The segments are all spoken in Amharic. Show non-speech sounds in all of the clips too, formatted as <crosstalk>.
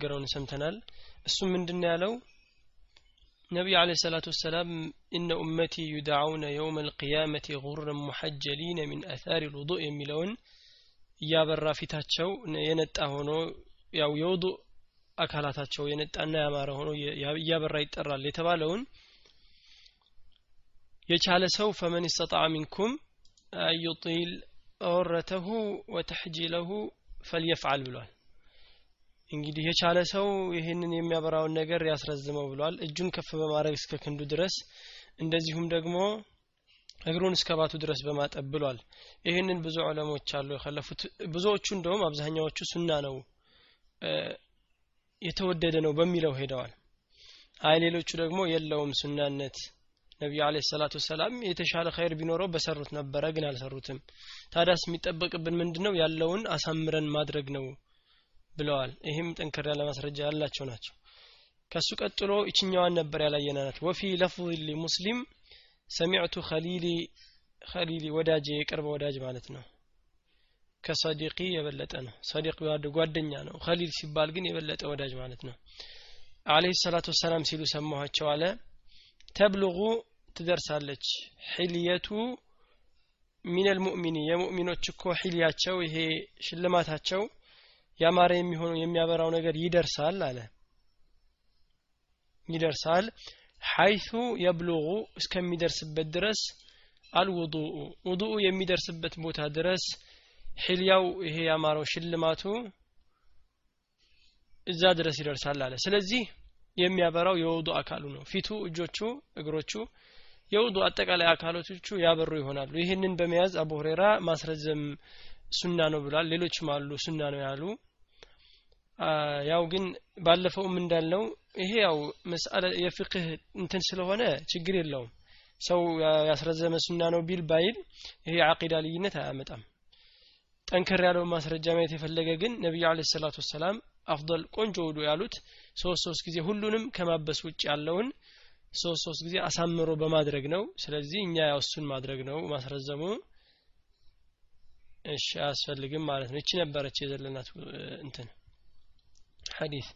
ገረውን ሰምተናል። እሱ ምንድን ያለው? ነቢዩ አለ ሰላቱ ወሰላም እነ ኡመቲ ዩድዓውነ የውም አልቅያመቲ ጉረን ሙሐጀሊነ ሚን አታሪ ልውዱእ የሚለውን እያበራ ፊታቸው የነጣ ሆኖ ያው የውዱእ አካላታቸው የነጣና ያማረ ሆኖ እያበራ ይጠራል የተባለውን የቻለ ሰው ፈመን ስተጣዐ ሚንኩም አዩጢል ዑረተሁ ወተሕጂለሁ ፈልየፍዓል ብሏል እንግዲህ የቻለ ሰው ይህንን የሚያበራውን ነገር ያስረዝመው ብሏል። እጁን ከፍ በማድረግ እስከ ክንዱ ድረስ እንደዚሁም ደግሞ እግሩን እስከ ባቱ ድረስ በማጠብ ብሏል። ይህንን ብዙ ዑለሞች አሉ የከለፉት። ብዙዎቹ እንደውም አብዛኛዎቹ ሱና ነው የተወደደ ነው በሚለው ሄደዋል። አይ ሌሎቹ ደግሞ የለውም ሱናነት። ነቢዩ አለ ሰላቱ ወሰላም የተሻለ ኸይር ቢኖረው በሰሩት ነበረ ግን አልሰሩትም። ታዳስ የሚጠበቅብን ምንድን ነው ያለውን አሳምረን ማድረግ ነው ብለዋል። ይህም ጠንከር ያለ ማስረጃ ያላቸው ናቸው። ከሱ ቀጥሎ ይችኛዋን ነበር ያላየናናት ወፊ ለፍظ ሙስሊም ሰሚዕቱ ከሊሊ ከሊሊ ወዳጅ የቅርብ ወዳጅ ማለት ነው። ከሰዲቂ የበለጠ ነው። ሰዲቅ ጓደኛ ነው። ከሊል ሲባል ግን የበለጠ ወዳጅ ማለት ነው። አለህ ሰላቱ ወሰላም ሲሉ ሰማኋቸው አለ። ተብልጉ ትደርሳለች። ሒልየቱ ሚነል ሙእሚኒ የሙእሚኖች እኮ ሒልያቸው ይሄ ሽልማታቸው ያማረ የሚሆነው የሚያበራው ነገር ይደርሳል አለ። ይደርሳል። ሐይቱ የብሉጉ እስከሚደርስበት ድረስ አልውዱኡ። ውዱኡ የሚደርስበት ቦታ ድረስ ሒልያው ይሄ ያማረው ሽልማቱ እዛ ድረስ ይደርሳል አለ። ስለዚህ የሚያበራው የውዱ አካሉ ነው። ፊቱ እጆቹ እግሮቹ የውዱ አጠቃላይ አካሎቶቹ ያበሩ ይሆናሉ። ይህንን በመያዝ አቡ ሁሬራ ማስረዘም ሱና ነው ብሏል። ሌሎችም አሉ ሱና ነው ያሉ ያው ግን ባለፈውም እንዳልነው ይሄ ያው መስአለ የፍቅህ እንትን ስለሆነ ችግር የለውም። ሰው ያስረዘመ ሱና ነው ቢል ባይል ይሄ አቂዳ ልዩነት አያመጣም። ጠንከር ያለው ማስረጃ ማየት የፈለገ ግን ነቢዩ አለ ሰላቱ ወሰላም አፍضል ቆንጆ ውዱ ያሉት ሶስት ሶስት ጊዜ ሁሉንም ከማበስ ውጭ ያለውን ሶስት ሶስት ጊዜ አሳምሮ በማድረግ ነው። ስለዚህ እኛ ያው እሱን ማድረግ ነው ማስረዘሙ እሺ አያስፈልግም ማለት ነው። እቺ ነበረች የዘለናት እንትን ሐዲስ።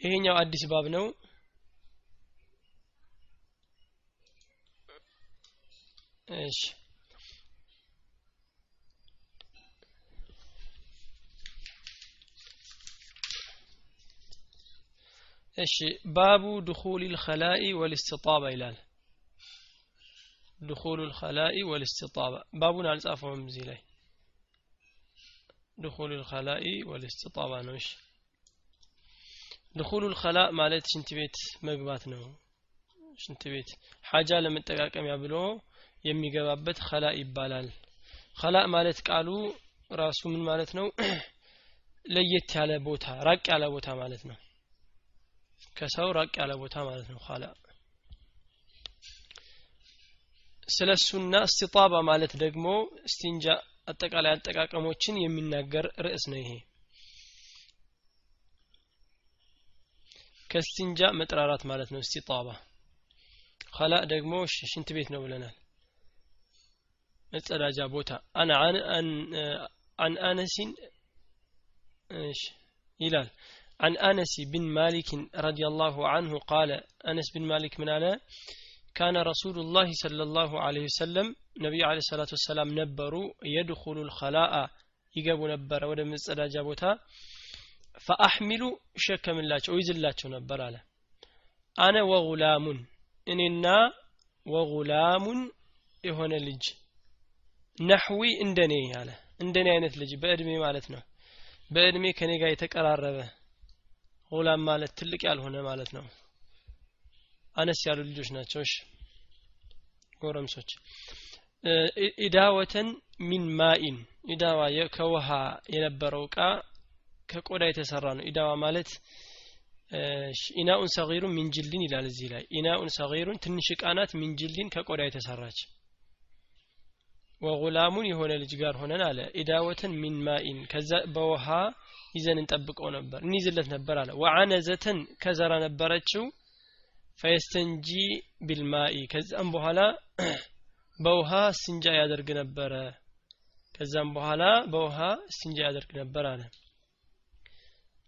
ይሄኛው አዲስ ባብ ነው። እሺ። እሺ። ባቡ ድኹል ልኸላኢ ወልስትጣባ ይላል። ድኹል ልኸላኢ ወልስትጣባ ባቡን አልጻፈውም እዚህ ላይ። ድኹል ልኸላኢ ወልስትጣባ ነው። እሺ ድኹሉ ልኸላ ማለት ሽንት ቤት መግባት ነው። ሽንት ቤት ሐጃ ለመጠቃቀሚያ ብሎ የሚገባበት ኸላ ይባላል። ኸላ ማለት ቃሉ ራሱ ምን ማለት ነው? <clears throat> ለየት ያለ ቦታ ራቅ ያለ ቦታ ማለት ነው። ከሰው ራቅ ያለ ቦታ ማለት ነው ኋላ ስለ እሱና እስቲጣባ ማለት ደግሞ እስቲንጃ አጠቃላይ አጠቃቀሞችን የሚናገር ርዕስ ነው ይሄ ከስቲንጃ መጥራራት ማለት ነው እስቲጣባ ኸላ ደግሞ ሽንት ቤት ነው ብለናል መጸዳጃ ቦታ አና አን አነሲን ይላል عن أنس بن مالك رضي الله عنه قال أنس بن مالك من أنا كان رسول الله صلى الله عليه وسلم نبي عليه الصلاة والسلام نبروا يدخل الخلاء يجابوا نبر ودم السلاجة بوتا ፈአሕሚሉ እሸከምላቸው ይዝላቸው ነበር አለ። አነ ወጉላሙን እኔና ወጉላሙን የሆነ ልጅ ነሕዊ እንደኔ አለ። እንደኔ አይነት ልጅ በእድሜ ማለት ነው። በእድሜ ከኔ ጋር የተቀራረበ ጉላም ማለት ትልቅ ያልሆነ ማለት ነው። አነስ ያሉ ልጆች ናቸው። ጎረምሶች። ኢዳወተን ሚን ማኢን ኢዳዋ ከውሃ የነበረው እቃ ከቆዳ የተሰራ ነው። ኢዳዋ ማለት إناء صغير من جلد ይላል እዚህ ላይ። إناء صغير ትንሽ እቃ ናት من جلد ከቆዳ የተሰራች። وغلام የሆነ ልጅ ጋር ሆነን አለ። إداوة من ماء ከዛ በውሃ ይዘን እንጠብቀው ነበር እንይዝለት ነበር አለ። وعنزة ከዘራ ነበረችው። فيستنجي بالماء ከዛም በኋላ <clears throat> በውሃ ስንጃ ያደርግ ነበረ። ከዛም በኋላ በውሃ ስንጃ ያደርግ ነበር አለ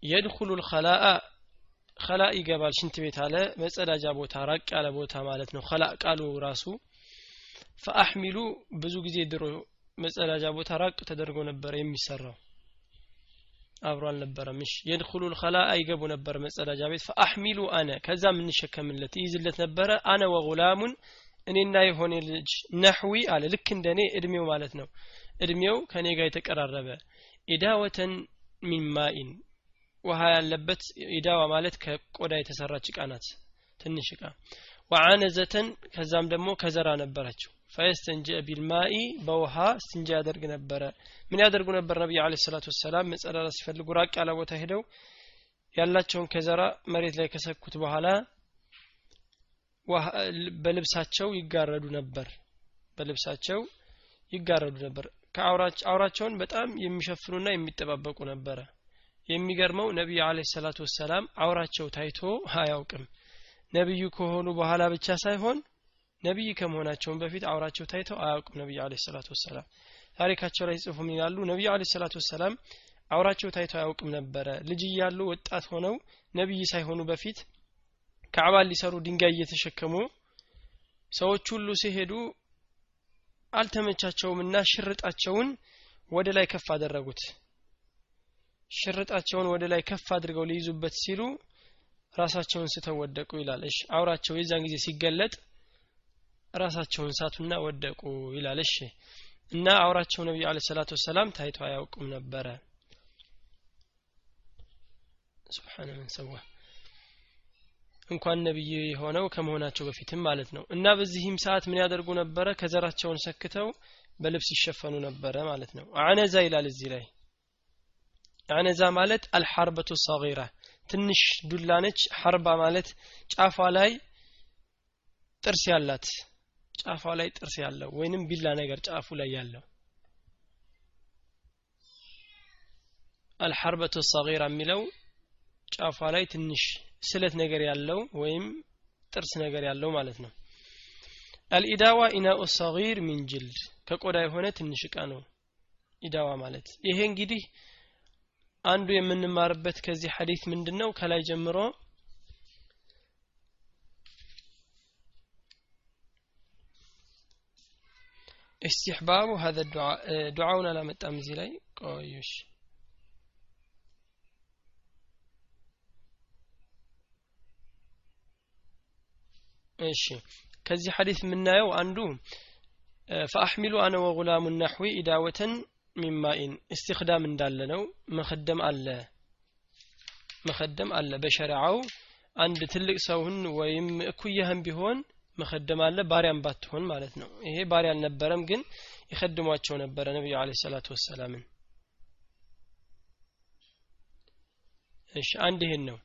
የድኹሉ ልኸላአ ከላ ይገባል። ሽንት ቤት አለ መጸዳጃ ቦታ ራቅ ያለ ቦታ ማለት ነው። ከላ ቃሉ ራሱ ፈአሕሚሉ ብዙ ጊዜ ድሮ መጸዳጃ ቦታ ራቅ ተደርጎ ነበር የሚሰራው። አብሮ አልነበረም። እሺ የድኹሉ ልከላ አይገቡ ነበር መጸዳጃ ቤት። ፈአሕሚሉ አነ ከዛ የምንሸከምለት ይይዝለት ነበረ። አነ ወጉላሙን እኔና የሆነ ልጅ ነሕዊ አለ። ልክ እንደ እኔ እድሜው ማለት ነው። እድሜው ከእኔ ጋር የተቀራረበ። ኢዳወተን ሚን ማኢን ውሃ ያለበት ኢዳዋ ማለት ከቆዳ የተሰራች እቃ ናት ትንሽ እቃ። ወአነዘተን ከዛም ደግሞ ከዘራ ነበረችው። ፈየስተንጀ ቢልማኢ በውሃ እስትንጃ ያደርግ ነበረ። ምን ያደርጉ ነበር? ነቢይ አለ ሰላቱ ወሰላም መጸዳዳ ሲፈልጉ ራቅ ያለ ቦታ ሄደው ያላቸውን ከዘራ መሬት ላይ ከሰኩት በኋላ በልብሳቸው ይጋረዱ ነበር። በልብሳቸው ይጋረዱ ነበር። አውራቸውን በጣም የሚሸፍኑና የሚጠባበቁ ነበረ የሚገርመው ነቢዩ አለ ሰላቱ ወሰላም አውራቸው ታይቶ አያውቅም። ነቢዩ ከሆኑ በኋላ ብቻ ሳይሆን ነቢይ ከመሆናቸውን በፊት አውራቸው ታይተው አያውቅም ነቢዩ አለ ሰላቱ ወሰላም። ታሪካቸው ላይ ጽፉ ይላሉ። ነቢዩ አለ ሰላቱ ወሰላም አውራቸው ታይተው አያውቅም ነበረ። ልጅ እያሉ ወጣት ሆነው ነቢይ ሳይሆኑ በፊት ካዕባን ሊሰሩ ድንጋይ እየተሸከሙ ሰዎች ሁሉ ሲሄዱ አልተመቻቸውምና ሽርጣቸውን ወደ ላይ ከፍ አደረጉት ሽርጣቸውን ወደ ላይ ከፍ አድርገው ሊይዙበት ሲሉ ራሳቸውን ስተው ወደቁ እሺ አውራቸው የዛን ጊዜ ሲገለጥ ራሳቸውን ሳቱና ወደቁ እሺ እና አውራቸው ነቢዩ አለ ሰላቱ ወሰላም ታይቶ አያውቁም ነበረ። ስብሓነ ምን ሰዋ። እንኳን ነብይ የሆነው ከመሆናቸው በፊትም ማለት ነው። እና በዚህም ሰዓት ምን ያደርጉ ነበረ? ከዘራቸውን ሰክተው በልብስ ይሸፈኑ ነበረ ማለት ነው። አነዛ ይላል እዚህ ላይ አነዛ ማለት አልሐርበቱ ሰጊራ። ትንሽ ዱላ ነች። ሐርባ ማለት ጫፏ ላይ ጥርስ ያላት ጫፏ ላይ ጥርስ ያለው ወይንም ቢላ ነገር ጫፉ ላይ ያለው። አልሐርበቱ ሰጊራ የሚለው ጫፏ ላይ ትንሽ ስለት ነገር ያለው ወይም ጥርስ ነገር ያለው ማለት ነው። አልኢዳዋ ኢናኡ ሰጊር ሚን ጅልድ። ከቆዳ የሆነ ትንሽ እቃ ነው ኢዳዋ ማለት። ይሄ እንግዲህ አንዱ የምንማርበት ከዚህ ሐዲስ ምንድነው ከላይ ጀምሮ استحباب هذا الدعاء دعاؤنا لا متام زي لاي ቆዩሽ እሺ ከዚህ ሐዲስ የምናየው አንዱ ፈአሕሚሉ አነ ወጉላሙ ናሕዊ ኢዳወተን ሚማኢን እስትክዳም እንዳለ ነው። መከደም አለ። መከደም አለ። በሸሪዓው አንድ ትልቅ ሰውን ወይም እኩያህም ቢሆን መከደም አለ። ባሪያም ባትሆን ማለት ነው። ይሄ ባሪያ አልነበረም ግን ይከድሟቸው ነበረ ነቢዩ አለ ሰላቱ ወሰላምን። እሺ አንድ ይሄን ነው።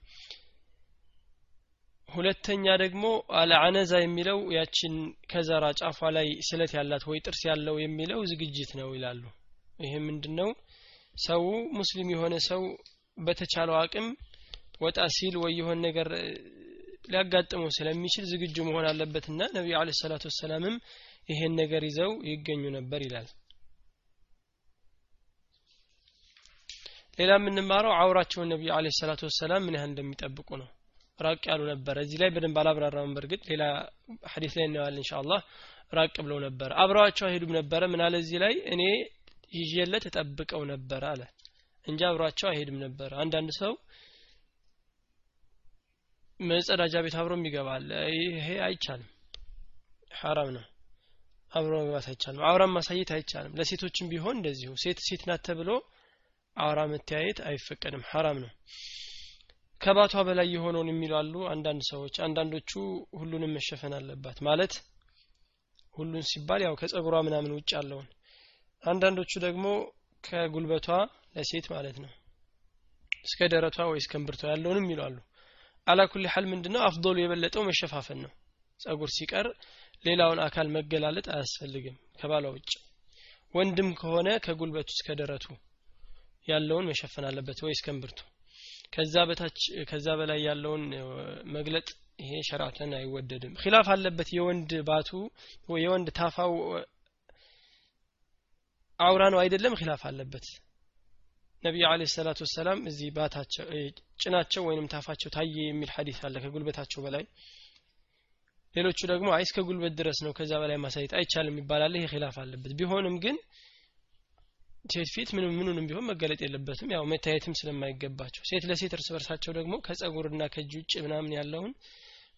ሁለተኛ ደግሞ አለአነዛ የሚለው ያችን ከዘራ ጫፏ ላይ ስለት ያላት ወይ ጥርስ ያለው የሚለው ዝግጅት ነው ይላሉ ይሄ ምንድነው? ሰው ሙስሊም የሆነ ሰው በተቻለው አቅም ወጣ ሲል ወይ የሆነ ነገር ሊያጋጥመው ስለሚችል ዝግጁ መሆን አለበትና ነቢዩ አለ ሰላቱ ወሰላምም ይሄን ነገር ይዘው ይገኙ ነበር ይላል። ሌላ የምንማረው አውራቸውን ነቢዩ አለ ሰላቱ ወሰላም ምን ያህል እንደሚጠብቁ ነው። ራቅ ያሉ ነበረ እዚህ ላይ በደንብ አላብራራም በእርግጥ ሌላ ሐዲስ ላይ እናየዋለን ኢንሻአላህ። ራቅ ብለው ነበር። አብረዋቸው አይሄዱም ነበረ። ምን አለ እዚህ ላይ? እኔ ይዤለት ተጠብቀው ነበር አለ። እንጂ አብሯቸው አይሄድም ነበር። አንዳንድ ሰው መጸዳጃ ቤት አብሮም ይገባል ይሄ አይቻልም። ሐራም ነው። አብሮ መግባት አይቻልም። አውራም ማሳየት አይቻልም። ለሴቶችም ቢሆን እንደዚሁ። ሴት ሴት ናት ተብሎ አውራ መተያየት አይፈቀድም። ሐራም ነው። ከባቷ በላይ የሆነውን የሚሉ አሉ አንዳንድ ሰዎች አንዳንዶቹ ሁሉንም መሸፈን አለባት። ማለት ሁሉን ሲባል ያው ከጸጉሯ ምናምን ውጭ ያለውን አንዳንዶቹ ደግሞ ከጉልበቷ ለሴት ማለት ነው። እስከ ደረቷ ወይ እስከ እምብርቷ ያለውንም ይላሉ። አላኩል ሐል ምንድነው? አፍዶሉ የበለጠው መሸፋፈን ነው። ጸጉር ሲቀር ሌላውን አካል መገላለጥ አያስፈልግም ከባሏ ውጭ ወንድም ከሆነ ከጉልበቱ እስከ ደረቱ ያለውን መሸፈን አለበት ወይ እስከ እምብርቱ። ከዛ በታች ከዛ በላይ ያለውን መግለጥ ይሄ ሸራተን አይወደድም። ኺላፍ አለበት የወንድ ባቱ የወንድ ታፋው አውራ ነው አይደለም? ኺላፍ አለበት። ነቢዩ አለ ሰላቱ ወሰላም እዚህ ባታቸው ጭናቸው ወይንም ታፋቸው ታየ የሚል ሀዲስ አለ ከጉልበታቸው በላይ። ሌሎቹ ደግሞ አይ እስከ ጉልበት ድረስ ነው ከዛ በላይ ማሳየት አይቻልም ይባላል ይሄ ኺላፍ አለበት። ቢሆንም ግን ሴት ፊት ምንም ምኑንም ቢሆን መገለጥ የለበትም ያው መታየትም ስለማይገባቸው። ሴት ለሴት እርስ በርሳቸው ደግሞ ከጸጉርና ከእጅ ውጭ ምናምን ያለውን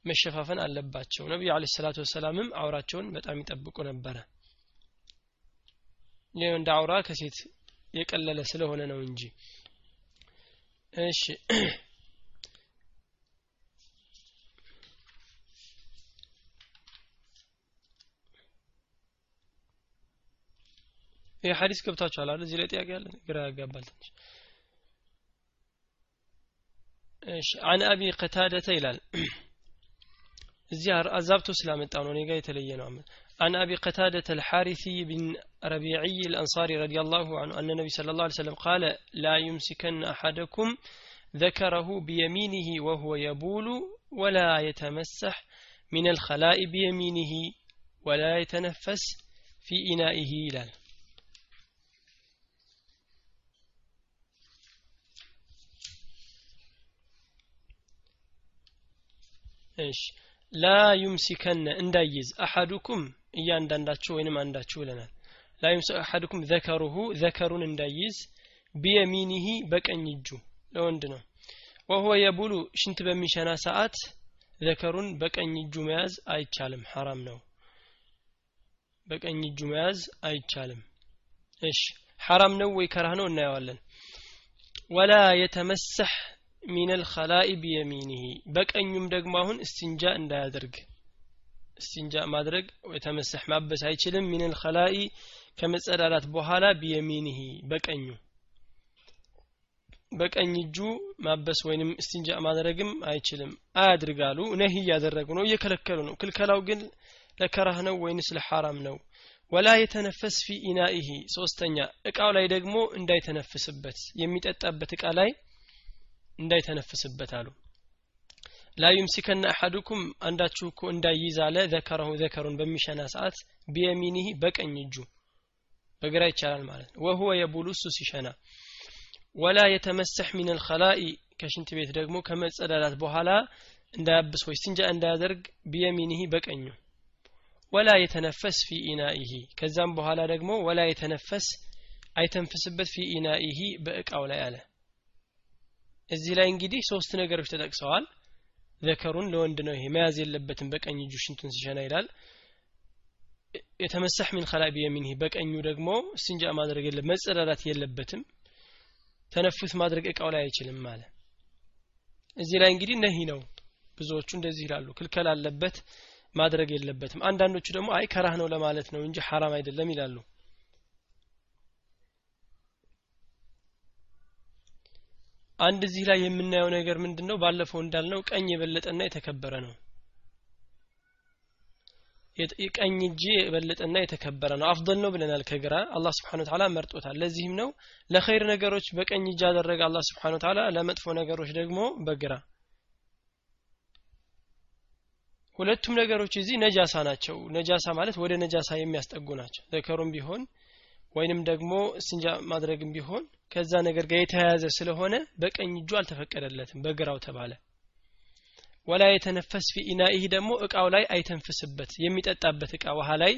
መሸፋፈን አለባቸው። ነቢዩ አለ ሰላቱ ወሰላምም አውራቸውን በጣም ይጠብቁ ነበረ ይህ እንደ አውራ ከሴት የቀለለ ስለሆነ ነው እንጂ እሺ ይህ ሀዲስ ገብታችኋል አይደል እዚህ ላይ ጥያቄ ያለ ግራ ያጋባል ትንሽ እሺ አን አቢ ቀታደተ ይላል እዚህ አዛብቶ ስላመጣ ነው እኔ ጋር የተለየ ነው عن أبي قتادة الحارثي بن ربيعي الأنصاري رضي الله عنه أن النبي صلى الله عليه وسلم قال لا يمسكن أحدكم ذكره بيمينه وهو يبول ولا يتمسح من الخلاء بيمينه ولا يتنفس في إنائه إلى እሺ ላ ዩምሲከነ እንዳይዝ አሐዱኩም እያንዳንዳችሁ ወይንም አንዳችሁ ብለናል لا يمسك أحدكم ذكره ዘከሩን እንዳይዝ بيمينه በቀኝ እጁ ለወንድ ነው። وهو يبول ሽንት በሚሸና ሰዓት ዘከሩን በቀኝ እጁ መያዝ አይቻልም። ሐራም ነው። በቀኝ እጁ መያዝ አይቻልም። እሺ ሐራም ነው ወይ ከራህ ነው እናየዋለን። ولا يتمسح من الخلاء بيمينه በቀኙም ደግሞ አሁን እስቲንጃ እንዳያደርግ። እስቲንጃ ማድረግ يتمسح ማበስ አይችልም። من الخلاء ከመጸዳዳት በኋላ بيمينه በቀኙ በቀኝ እጁ ማበስ ወይንም እስቲንጃ ማድረግም አይችልም። አያድርጋሉ። ነህ እያደረጉ ነው እየከለከሉ ነው። ክልከላው ግን ለከራህ ነው ወይንስ ለሐራም ነው? ولا يتنفس في إنائه። ሶስተኛ እቃው ላይ ደግሞ እንዳይተነፍስበት የሚጠጣበት እቃ ላይ እንዳይተነፍስበት አሉ። ላ ዩምሲከና አሐዱኩም አንዳችሁ እኮ እንዳይይዝ አለ ዘከረሁ ዘከሩን በሚሸና ሰዓት ቢየሚኒህ በቀኝ እጁ በግራ ይቻላል ማለት ነው። ወሁወ የቡሉ ሲሸና ወላ የተመሰሕ ሚን ልኸላኢ ከሽንት ቤት ደግሞ ከመጸዳዳት በኋላ እንዳያብስ ወይ ስንጃ እንዳያደርግ ቢየሚኒህ በቀኙ። ወላ የተነፈስ ፊ ኢናኢሂ ከዛም በኋላ ደግሞ ወላ የተነፈስ አይተንፍስበት ፊ ኢናኢሂ በእቃው ላይ አለ። እዚህ ላይ እንግዲህ ሶስት ነገሮች ተጠቅሰዋል። ዘከሩን ለወንድ ነው ይሄ መያዝ የለበትም በቀኝ እጁ ሽንቱን ሲሸና ይላል የተመሰሕ ሚን ከላ ቢየሚኒህ በቀኙ ደግሞ ስንጃ ማድረግ የለ መጸዳዳት የለበትም። ተነፉስ ማድረግ እቃው ላይ አይችልም ማለት እዚህ ላይ እንግዲህ ነሂ ነው። ብዙዎቹ እንደዚህ ይላሉ። ክልከል አለበት ማድረግ የለበትም። አንዳንዶቹ ደግሞ አይ ከራህ ነው ለማለት ነው እንጂ ሐራም አይደለም ይላሉ። አንድ እዚህ ላይ የምናየው ነገር ምንድን ነው ባለፈው እንዳልነው ቀኝ የበለጠና የተከበረ ነው ቀኝ እጅ የበለጠና የተከበረ ነው። አፍضል ነው ብለናል ከግራ። አላህ ስብሓን ተዓላ መርጦታል። ለዚህም ነው ለኸይር ነገሮች በቀኝ እጅ አደረገ አላህ ስብሓን ተዓላ ለመጥፎ ነገሮች ደግሞ በግራ። ሁለቱም ነገሮች እዚህ ነጃሳ ናቸው። ነጃሳ ማለት ወደ ነጃሳ የሚያስጠጉ ናቸው። ዘከሩም ቢሆን ወይንም ደግሞ ስንጃ ማድረግም ቢሆን ከዛ ነገር ጋር የተያያዘ ስለሆነ በቀኝ እጁ አልተፈቀደለትም በግራው ተባለ ወላ የተነፈስ ፊ ደግሞ እቃው ላይ አይተንፍስበት። የሚጠጣበት እቃ ውሃ ላይ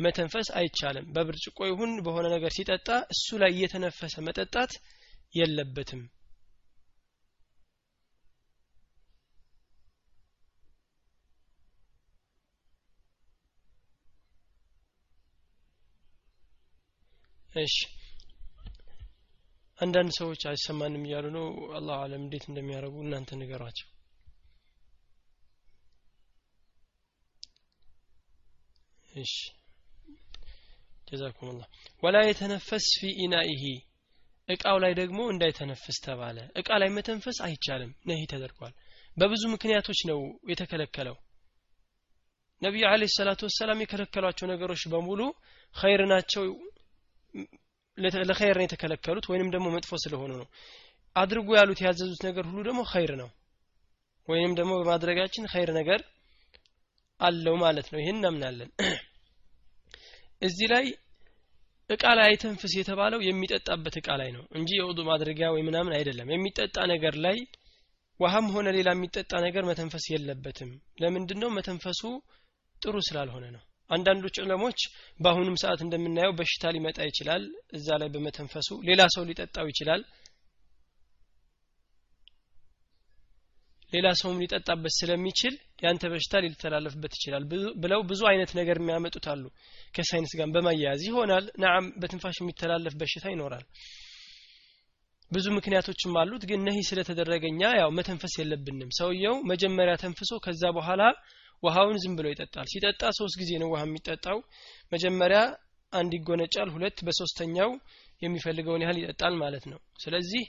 መተንፈስ አይቻልም። በብርጭቆ ይሁን በሆነ ነገር ሲጠጣ እሱ ላይ እየተነፈሰ መጠጣት የለበትም። እሺ። አንዳንድ ሰዎች አይሰማንም እያሉ ነው። አላሁ አለም እንዴት እንደሚያደርጉ እናንተ ንገሯቸው እሺ። ጀዛኩም ላ ወላ የተነፈስ ፊ ኢናኢሂ እቃው ላይ ደግሞ እንዳይተነፍስ ተባለ። እቃ ላይ መተንፈስ አይቻልም። ነህ ተደርጓል። በብዙ ምክንያቶች ነው የተከለከለው። ነቢዩ አለ ሰላቱ ወሰላም የከለከሏቸው ነገሮች በሙሉ ኸይር ናቸው ለኸይር ነው የተከለከሉት ወይንም ደግሞ መጥፎ ስለሆኑ ነው። አድርጉ ያሉት ያዘዙት ነገር ሁሉ ደግሞ ኸይር ነው። ወይንም ደግሞ በማድረጋችን ኸይር ነገር አለው ማለት ነው። ይህን እናምናለን። <clears throat> እዚህ ላይ እቃ ላይ አይተንፍስ የተባለው የሚጠጣበት እቃ ላይ ነው እንጂ የውዱ ማድረጊያ ወይ ምናምን አይደለም። የሚጠጣ ነገር ላይ ውሃም ሆነ ሌላ የሚጠጣ ነገር መተንፈስ የለበትም። ለምንድን ነው መተንፈሱ ጥሩ ስላልሆነ ነው። አንዳንዶች ዕለሞች በአሁኑም ሰዓት እንደምናየው በሽታ ሊመጣ ይችላል። እዛ ላይ በመተንፈሱ ሌላ ሰው ሊጠጣው ይችላል። ሌላ ሰውም ሊጠጣበት ስለሚችል ያንተ በሽታ ሊተላለፍበት ይችላል ብለው ብዙ አይነት ነገር የሚያመጡት አሉ። ከሳይንስ ጋር በማያያዝ ይሆናል። ናም በትንፋሽ የሚተላለፍ በሽታ ይኖራል። ብዙ ምክንያቶችም አሉት ግን ነሂ ስለተደረገኛ ያው መተንፈስ የለብንም። ሰውየው መጀመሪያ ተንፍሶ ከዛ በኋላ ውሃውን ዝም ብሎ ይጠጣል። ሲጠጣ ሶስት ጊዜ ነው ውሃ የሚጠጣው። መጀመሪያ አንድ ይጎነጫል ሁለት በሶስተኛው የሚፈልገውን ያህል ይጠጣል ማለት ነው ስለዚህ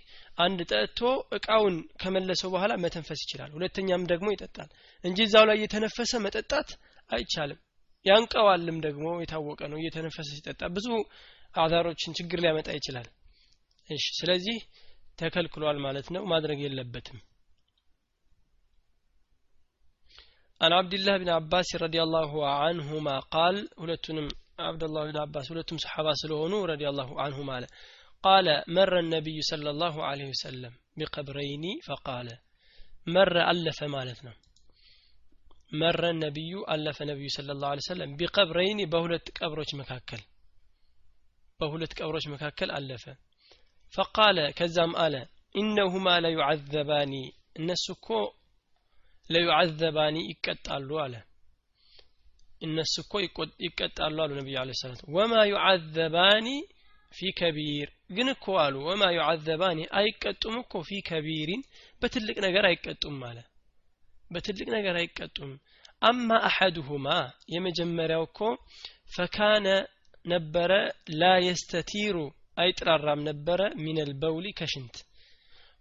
አንድ ጠጥቶ እቃውን ከመለሰው በኋላ መተንፈስ ይችላል ሁለተኛም ደግሞ ይጠጣል እንጂ እዛው ላይ እየተነፈሰ መጠጣት አይቻልም ያንቀዋልም ደግሞ የታወቀ ነው እየተነፈሰ ሲጠጣ ብዙ አዛሮችን ችግር ሊያመጣ ይችላል እሺ ስለዚህ ተከልክሏል ማለት ነው ማድረግ የለበትም عن عبد الله بن عباس رضي الله عنهما قال ሁለቱንም አብደላህ ብን አባስ ሁለቱም ولتم ስለሆኑ سلهونو رضي الله عنهما قال مر النبي صلى الله ለ وسلم بقبرين فقال መረ አለፈ ማለት ነው። መረ ነቢዩ አለፈ ነቢዩ ስለ ላሁ ሰለም ቢቀብረይኒ በሁለት ቀብሮች መካከል። በሁለት ቀብሮች መካከል አለፈ። ፈቃለ ከዛም አለ እነሁማ ለዩዓዘባኒ እነሱ እኮ ለዩዓዘባኒ ይቀጣሉ አለ። እነሱ እኮ ይቀጣሉ አሉ ነቢዩ عليه الصلاة وما يعذبان في كبير። ግን እኮ አሉ وما يعذبان አይቀጡም እኮ في كبير። በትልቅ ነገር አይቀጡም አለ። በትልቅ ነገር አይቀጡም። أما أحدهما የመጀመሪያው እኮ فكان ነበረ لا يستتر አይጥራራም ነበረ من البول ከሽንት።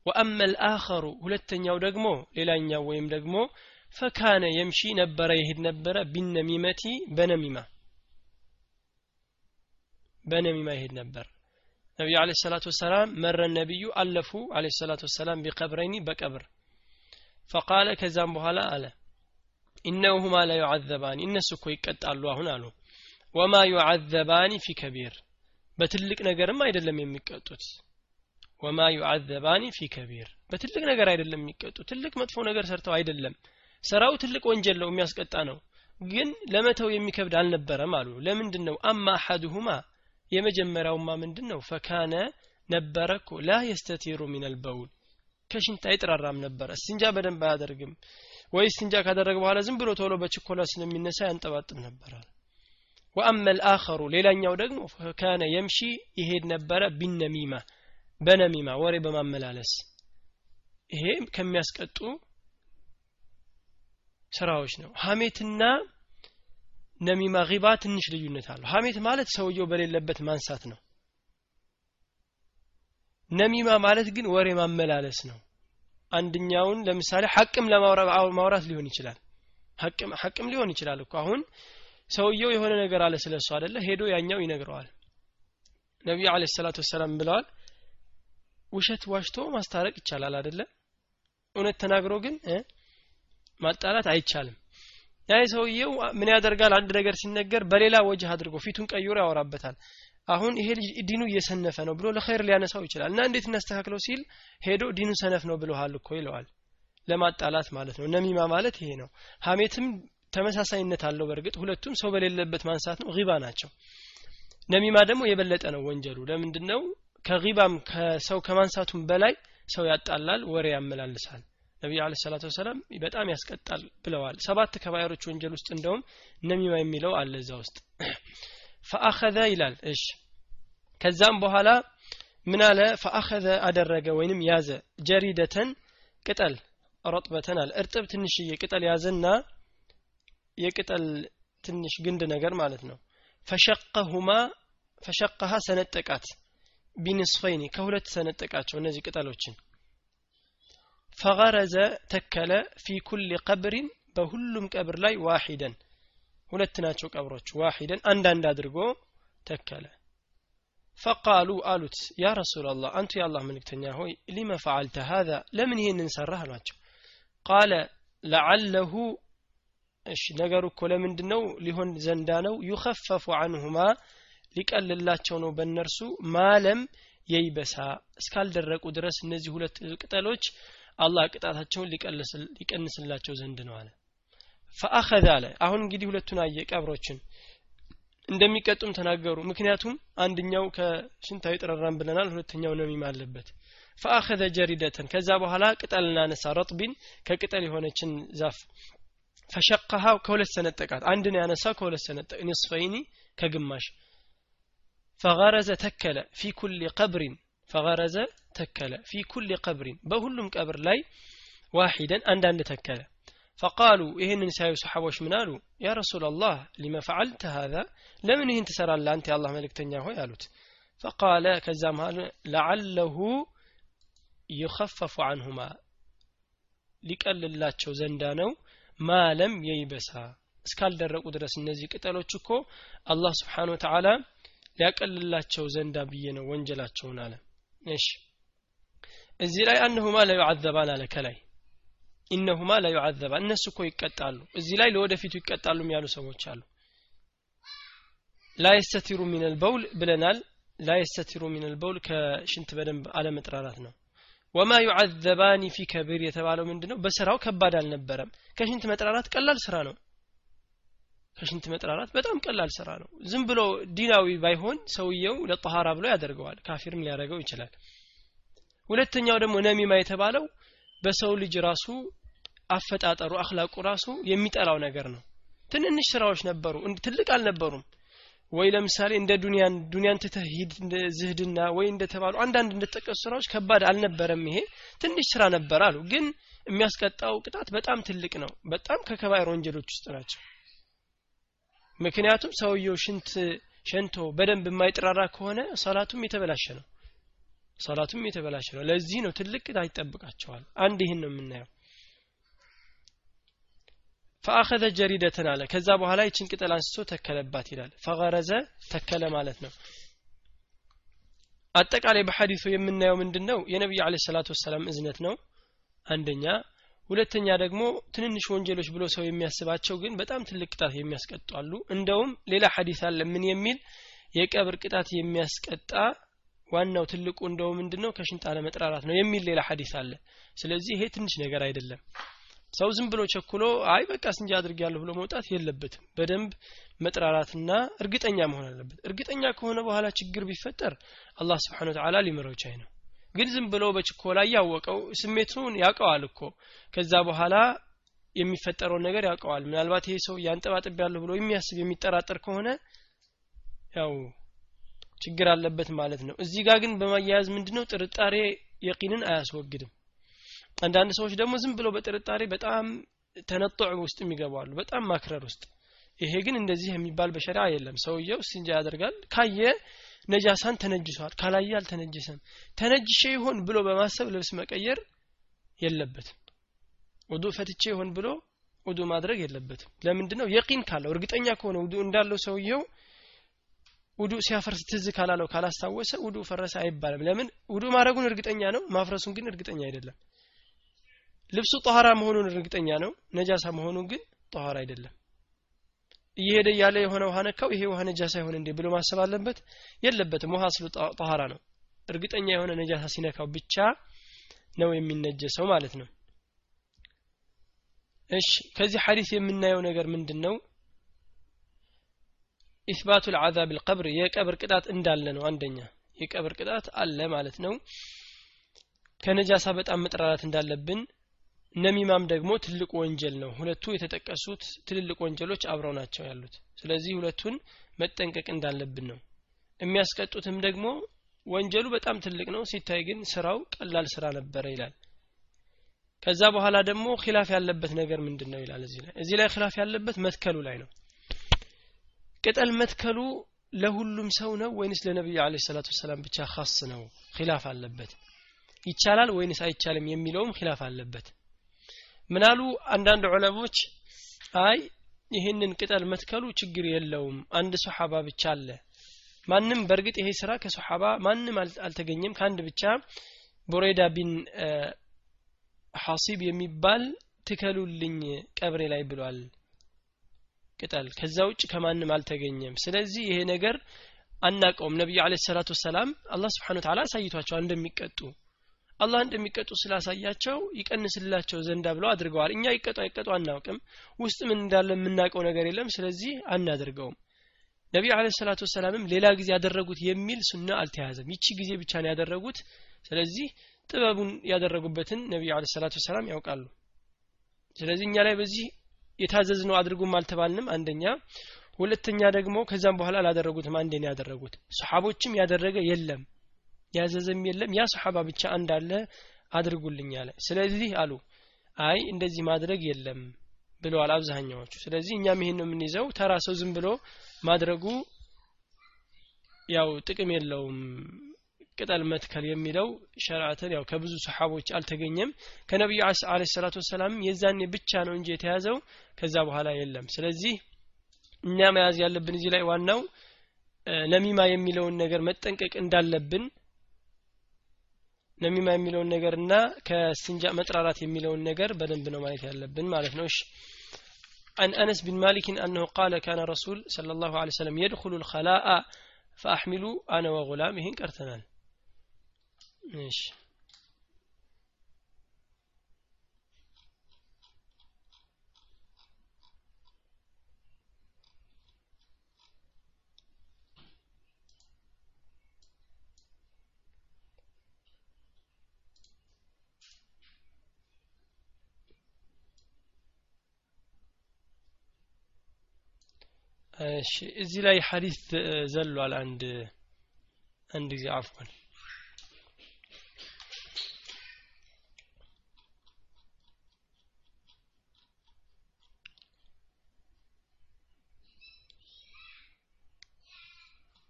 وأما الآخر ሁለተኛው ደግሞ ሌላኛው ወይም ደግሞ فكان يمشي ነበረ ይሄድ ነበረ። بالنميمة በነሚማ በነሚማ ይሄድ ነበር። ነቢዩ عليه الصلاة والسلام مر ነቢዩ አለፉ عليه الصلاة والسلام بقبرين በቀብር። فقال ከዛም በኋላ አለ إنهما ليعذبان እነሱ እኮ ይቀጣሉ አሁን አሉ። وما يعذبان في كبير በትልቅ ነገርም አይደለም የሚቀጡት። وما يعذبان في كبير በትልቅ ነገር አይደለም የሚቀጡ ትልቅ መጥፎ ነገር ሰርተው አይደለም ስራው ትልቅ ወንጀል ነው የሚያስቀጣ ነው። ግን ለመተው የሚከብድ አልነበረም አሉ። ለምንድን ነው አማ አሐዱሁማ የመጀመሪያውማ ምንድን ነው ፈካነ ነበረ እኮ ላ የስተቲሩ አልበውል ከሽንት አይጥራራም ነበረ እስንጃ በደንብ አያደርግም። ወይ እስንጃ ካደረገ በኋላ ዝም ብሎ ቶሎ በችኮላ ስለሚነሳ ያንጠባጥብ ነበራል ወአመ ልአኸሩ ሌላኛው ደግሞ ካነ የምሺ ይሄድ ነበረ ቢነሚማ በነሚማ ወሬ በማመላለስ። ይሄ ከሚያስቀጡ ስራዎች ነው። ሀሜትና ነሚማ ጊባ ትንሽ ልዩነት አለው። ሀሜት ማለት ሰውየው በሌለበት ማንሳት ነው። ነሚማ ማለት ግን ወሬ ማመላለስ ነው። አንድኛውን ለምሳሌ ሐቅም ለማውራት ሊሆን ይችላል። ሐቅም ሊሆን ይችላል እኮ። አሁን ሰውየው የሆነ ነገር አለ ስለሱ አይደለ? ሄዶ ያኛው ይነግረዋል። ነቢዩ አለ ሰላቱ ወሰላም ብለዋል ውሸት ዋሽቶ ማስታረቅ ይቻላል አይደለ? እውነት ተናግሮ ግን ማጣላት አይቻልም። ያ ሰውየው ምን ያደርጋል? አንድ ነገር ሲነገር በሌላ ወጅህ አድርጎ ፊቱን ቀይሮ ያወራበታል። አሁን ይሄ ልጅ ዲኑ እየሰነፈ ነው ብሎ ለኸይር ሊያነሳው ይችላል። እና እንዴት እናስተካክለው ሲል ሄዶ ዲኑ ሰነፍ ነው ብለሃል እኮ ይለዋል። ለማጣላት ማለት ነው። ነሚማ ማለት ይሄ ነው። ሀሜትም ተመሳሳይነት አለው በእርግጥ። ሁለቱም ሰው በሌለበት ማንሳት ነው። ሪባ ናቸው። ነሚማ ደግሞ የበለጠ ነው ወንጀሉ። ለምንድን ነው ከሪባም ከሰው ከማንሳቱም በላይ ሰው ያጣላል ወሬ ያመላልሳል ነቢዩ አለ ሰላቱ ወሰላም በጣም ያስቀጣል ብለዋል። ሰባት ከባይሮች ወንጀል ውስጥ እንደውም ነሚማ የሚለው አለ እዛ ውስጥ። <clears throat> ፈአኸዘ ይላል። እሺ ከዛም በኋላ ምን አለ? ፈአኸዘ አደረገ ወይንም ያዘ። ጀሪደተን ቅጠል ረጥበተን አለ። እርጥብ ትንሽዬ ቅጠል ያዘና የቅጠል ትንሽ ግንድ ነገር ማለት ነው። ፈሸቀሁማ ፈሸቀሃ ሰነጠቃት። ቢንስፈይኒ ከሁለት ሰነጠቃቸው እነዚህ ቅጠሎችን ፈገረዘ ተከለ ፊ ኩል ቀብሪን በሁሉም ቀብር ላይ ዋሂደን ሁለት ናቸው ቀብሮች ዋሂደን አንዳንድ አድርጎ ተከለ። ፈቃሉ አሉት ያ ረሱላላህ አንቱ የአላህ መልእክተኛ ሆይ ሊመ ፈዓልተ ሃذا ለምን ይህንን ሰራህ? አሏቸው። ቃለ ለዓለሁ እሺ ነገሩ እኮ ለምንድን ነው ሊሆን ዘንዳ ነው። ዩኸፈፉ አንሁማ ሊቀልላቸው ነው በእነርሱ። ማለም የይበሳ እስካልደረቁ ድረስ እነዚህ ሁለት ቅጠሎች አላህ ቅጣታቸውን ሊቀንስላቸው ዘንድ ነው አለ። ፈአኸذ አለ። አሁን እንግዲህ ሁለቱን አየ ቀብሮችን። እንደሚቀጡም ተናገሩ። ምክንያቱም አንደኛው ከሽንት አይጠረራም ብለናል ሁለተኛው ነሚም አለበት። فأخذ جريدة። ከዛ በኋላ ቅጠል እናነሳ። رطبة ከቅጠል የሆነችን ዛፍ فشقها ከሁለት ሰነጠቃት። አንድን ያነሳ ከሁለት ሰነጠቅ نصفين ከግማሽ። فغرز ተከለ። في كل قبر فغرز ተከለ። في كل قبر በሁሉም ቀብር ላይ واحدة አንዳንድ ተከለ። فقالوا ይህንን ሲያዩ ሰሓቦች ምን አሉ? يا رسول الله لم فعلت هذا ለምን ይህን ትሰራለህ አንተ የአላህ መልእክተኛ ሆይ አሉት። ፈቃለ ከዛ መሃል ለዓለሁ ይኸፈፉ አንሁማ ሊቀልላቸው ዘንዳ ነው። ማለም የይበሳ እስካልደረቁ ድረስ እነዚህ ቅጠሎች እኮ አላህ ስብሓን ወተዓላ ሊያቀልላቸው ዘንዳ ብዬ ነው ወንጀላቸውን አለ እሺ። እዚህ ላይ አነሁማ ለዩዓዘባን አለ ከላይ። ኢነሁማ ለዩዓዘባን እነሱ እኮ ይቀጣሉ። እዚህ ላይ ለወደፊቱ ይቀጣሉ ያሉ ሰዎች አሉ። لا يستتر من البول ብለናል። لا يستتر من البول ከሽንት በደንብ አለመጥራራት ነው። وما يعذبان في كبير የተባለው ምንድ ነው በስራው ከባድ አልነበረም። ከሽንት መጥራራት ቀላል ስራ ነው ከሽንት መጥራራት በጣም ቀላል ስራ ነው። ዝም ብሎ ዲናዊ ባይሆን ሰውየው ለጠሃራ ብሎ ያደርገዋል ካፊርም ሊያደርገው ይችላል። ሁለተኛው ደግሞ ነሚማ የተባለው በሰው ልጅ ራሱ አፈጣጠሩ አኽላቁ ራሱ የሚጠላው ነገር ነው። ትንንሽ ስራዎች ነበሩ ትልቅ አልነበሩም። ወይ ለምሳሌ እንደ ዱንያን ዱንያን ትተህ ሂድ ዝህድና ወይ እንደተባሉ አንዳንድ እንደተጠቀሱ ስራዎች ከባድ አልነበረም ይሄ። ትንሽ ስራ ነበር አሉ ግን የሚያስቀጣው ቅጣት በጣም ትልቅ ነው። በጣም ከከባይር ወንጀሎች ውስጥ ናቸው ምክንያቱም ሰውየው ሽንት ሸንቶ በደንብ የማይጠራራ ከሆነ ሰላቱም የተበላሸ ነው። ሰላቱም የተበላሸ ነው። ለዚህ ነው ትልቅ ቅጣት ይጠብቃቸዋል። አንድ ይህን ነው የምናየው። ፈአኸዘ ጀሪደትን አለ። ከዛ በኋላ ይችን ቅጠል አንስቶ ተከለባት ይላል። ፈገረዘ ተከለ ማለት ነው። አጠቃላይ በሐዲሱ የምናየው ምንድን ነው የነቢዩ አለ ሰላቱ ወሰላም እዝነት ነው። አንደኛ ሁለተኛ ደግሞ ትንንሽ ወንጀሎች ብሎ ሰው የሚያስባቸው ግን በጣም ትልቅ ቅጣት የሚያስቀጡ አሉ። እንደውም ሌላ ሐዲስ አለ። ምን የሚል? የቀብር ቅጣት የሚያስቀጣ ዋናው ትልቁ እንደው ምንድነው? ከሽንጥ አለመጥራራት ነው የሚል ሌላ ሐዲስ አለ። ስለዚህ ይሄ ትንሽ ነገር አይደለም። ሰው ዝም ብሎ ቸኩሎ አይ በቃ ስንጃ አድርጌያለሁ ብሎ መውጣት የለበትም። በደንብ መጥራራትና እርግጠኛ መሆን አለበት። እርግጠኛ ከሆነ በኋላ ችግር ቢፈጠር አላህ ስብሓን ወተዓላ ሊምረው ቻይ ነው ግን ዝም ብሎ በችኮላ እያወቀው ስሜቱን ያውቀዋል እኮ። ከዛ በኋላ የሚፈጠረውን ነገር ያውቀዋል። ምናልባት ይሄ ሰው ያንጠባጥብ ያለሁ ብሎ የሚያስብ የሚጠራጠር ከሆነ ያው ችግር አለበት ማለት ነው። እዚህ ጋር ግን በማያያዝ ምንድነው ጥርጣሬ የቂንን አያስወግድም። አንዳንድ ሰዎች ደግሞ ዝም ብሎ በጥርጣሬ በጣም ተነጦዕ ውስጥ የሚገባሉ በጣም ማክረር ውስጥ። ይሄ ግን እንደዚህ የሚባል በሸሪዓ የለም። ሰውየው ሲንጃ ያደርጋል ካየ ነጃሳን ተነጅሷል። ካላየ አልተነጀሰም። ተነጅሼ ይሆን ብሎ በማሰብ ልብስ መቀየር የለበትም። ውዱ ፈትቼ ይሆን ብሎ ውዱ ማድረግ የለበትም። ለምንድን ነው የቂን ካለው እርግጠኛ ከሆነ ውዱ እንዳለው ሰውየው ውዱ ሲያፈርስ ትዝ ካላለው ካላስታወሰ ውዱ ፈረሰ አይባልም። ለምን? ውዱ ማድረጉን እርግጠኛ ነው ማፍረሱን ግን እርግጠኛ አይደለም። ልብሱ ጠኋራ መሆኑን እርግጠኛ ነው ነጃሳ መሆኑን ግን ጠኋራ አይደለም እየሄደ እያለ የሆነ ውሃ ነካው። ይሄ ውሃ ነጃሳ ይሆን እንዴ ብሎ ማሰብ አለበት? የለበትም። ውሃ ስሉ ጠኋራ ነው። እርግጠኛ የሆነ ነጃሳ ሲነካው ብቻ ነው የሚነጀሰው ማለት ነው። እሺ ከዚህ ሐዲስ የምናየው ነገር ምንድን ነው ኢስባቱ ልዓዛብ ልቀብር የቀብር ቅጣት እንዳለ ነው። አንደኛ የቀብር ቅጣት አለ ማለት ነው። ከነጃሳ በጣም መጥራራት እንዳለብን ነሚማም ደግሞ ትልቅ ወንጀል ነው። ሁለቱ የተጠቀሱት ትልልቅ ወንጀሎች አብረው ናቸው ያሉት። ስለዚህ ሁለቱን መጠንቀቅ እንዳለብን ነው። የሚያስቀጡትም ደግሞ ወንጀሉ በጣም ትልቅ ነው ሲታይ ግን ስራው ቀላል ስራ ነበረ ይላል። ከዛ በኋላ ደግሞ ኪላፍ ያለበት ነገር ምንድን ነው ይላል እዚህ ላይ? እዚህ ላይ ኪላፍ ያለበት መትከሉ ላይ ነው። ቅጠል መትከሉ ለሁሉም ሰው ነው ወይንስ ለነቢዩ عليه الصلاة والسلام ብቻ خاص ነው? ኪላፍ አለበት። ይቻላል ወይንስ አይቻልም የሚለውም ኪላፍ አለበት ምናሉ አንዳንድ ዑለሞች አይ ይህንን ቅጠል መትከሉ ችግር የለውም አንድ ሶሓባ ብቻ አለ። ማንም በእርግጥ ይሄ ስራ ከሶሓባ ማንም አልተገኘም። ከአንድ ብቻ ቡሬዳ ቢን ሐሲብ የሚባል ትከሉልኝ ቀብሬ ላይ ብሏል ቅጠል። ከዛ ውጭ ከማንም አልተገኘም። ስለዚህ ይሄ ነገር አናቀውም። ነቢዩ አለ ሰላቱ ወሰላም አላህ ስብሓን ተዓላ አሳይቷቸዋል እንደሚቀጡ አላህ እንደሚቀጡ ስላሳያቸው ይቀንስላቸው ዘንዳ ብለው አድርገዋል። እኛ ይቀጡ አይቀጡ አናውቅም። ውስጥ ምን እንዳለ የምናውቀው ነገር የለም። ስለዚህ አናደርገውም። ነቢዩ አለ ሰላቱ ወሰላምም ሌላ ጊዜ ያደረጉት የሚል ሱና አልተያዘም። ይቺ ጊዜ ብቻ ነው ያደረጉት። ስለዚህ ጥበቡን ያደረጉበትን ነቢዩ አለ ሰላቱ ወሰላም ያውቃሉ። ስለዚህ እኛ ላይ በዚህ የታዘዝ ነው አድርጉም አልተባልንም። አንደኛ። ሁለተኛ ደግሞ ከዛም በኋላ አላደረጉትም። አንዴ ነው ያደረጉት። ሰሓቦችም ያደረገ የለም ያዘዘም የለም። ያ ሰሓባ ብቻ እንዳለ አድርጉልኝ አለ። ስለዚህ አሉ አይ እንደዚህ ማድረግ የለም ብለዋል አብዛኛዎቹ። ስለዚህ እኛም ይሄን ነው የምንይዘው። ተራ ሰው ዝም ብሎ ማድረጉ ያው ጥቅም የለውም። ቅጠል መትከል የሚለው ሸርዓትን ያው ከብዙ ሰሓቦች አልተገኘም። ከነቢዩ አለ ሰላቱ ወሰላም የዛኔ ብቻ ነው እንጂ የተያዘው ከዛ በኋላ የለም። ስለዚህ እኛ መያዝ ያለብን እዚህ ላይ ዋናው ነሚማ የሚለውን ነገር መጠንቀቅ እንዳለብን ነሚማ የሚለውን ነገር እና ከስንጃ መጥራራት የሚለውን ነገር በደንብ ነው ማየት ያለብን ማለት ነው እሺ عن أنس بن مالك أنه قال كان رسول صلى الله عليه وسلم يدخل الخلاء فأحمل أنا وغلامه كرتنان ماشي እሺ እዚህ ላይ ሐዲስ ዘሏል አንድ አንድ ጊዜ። አፍዋን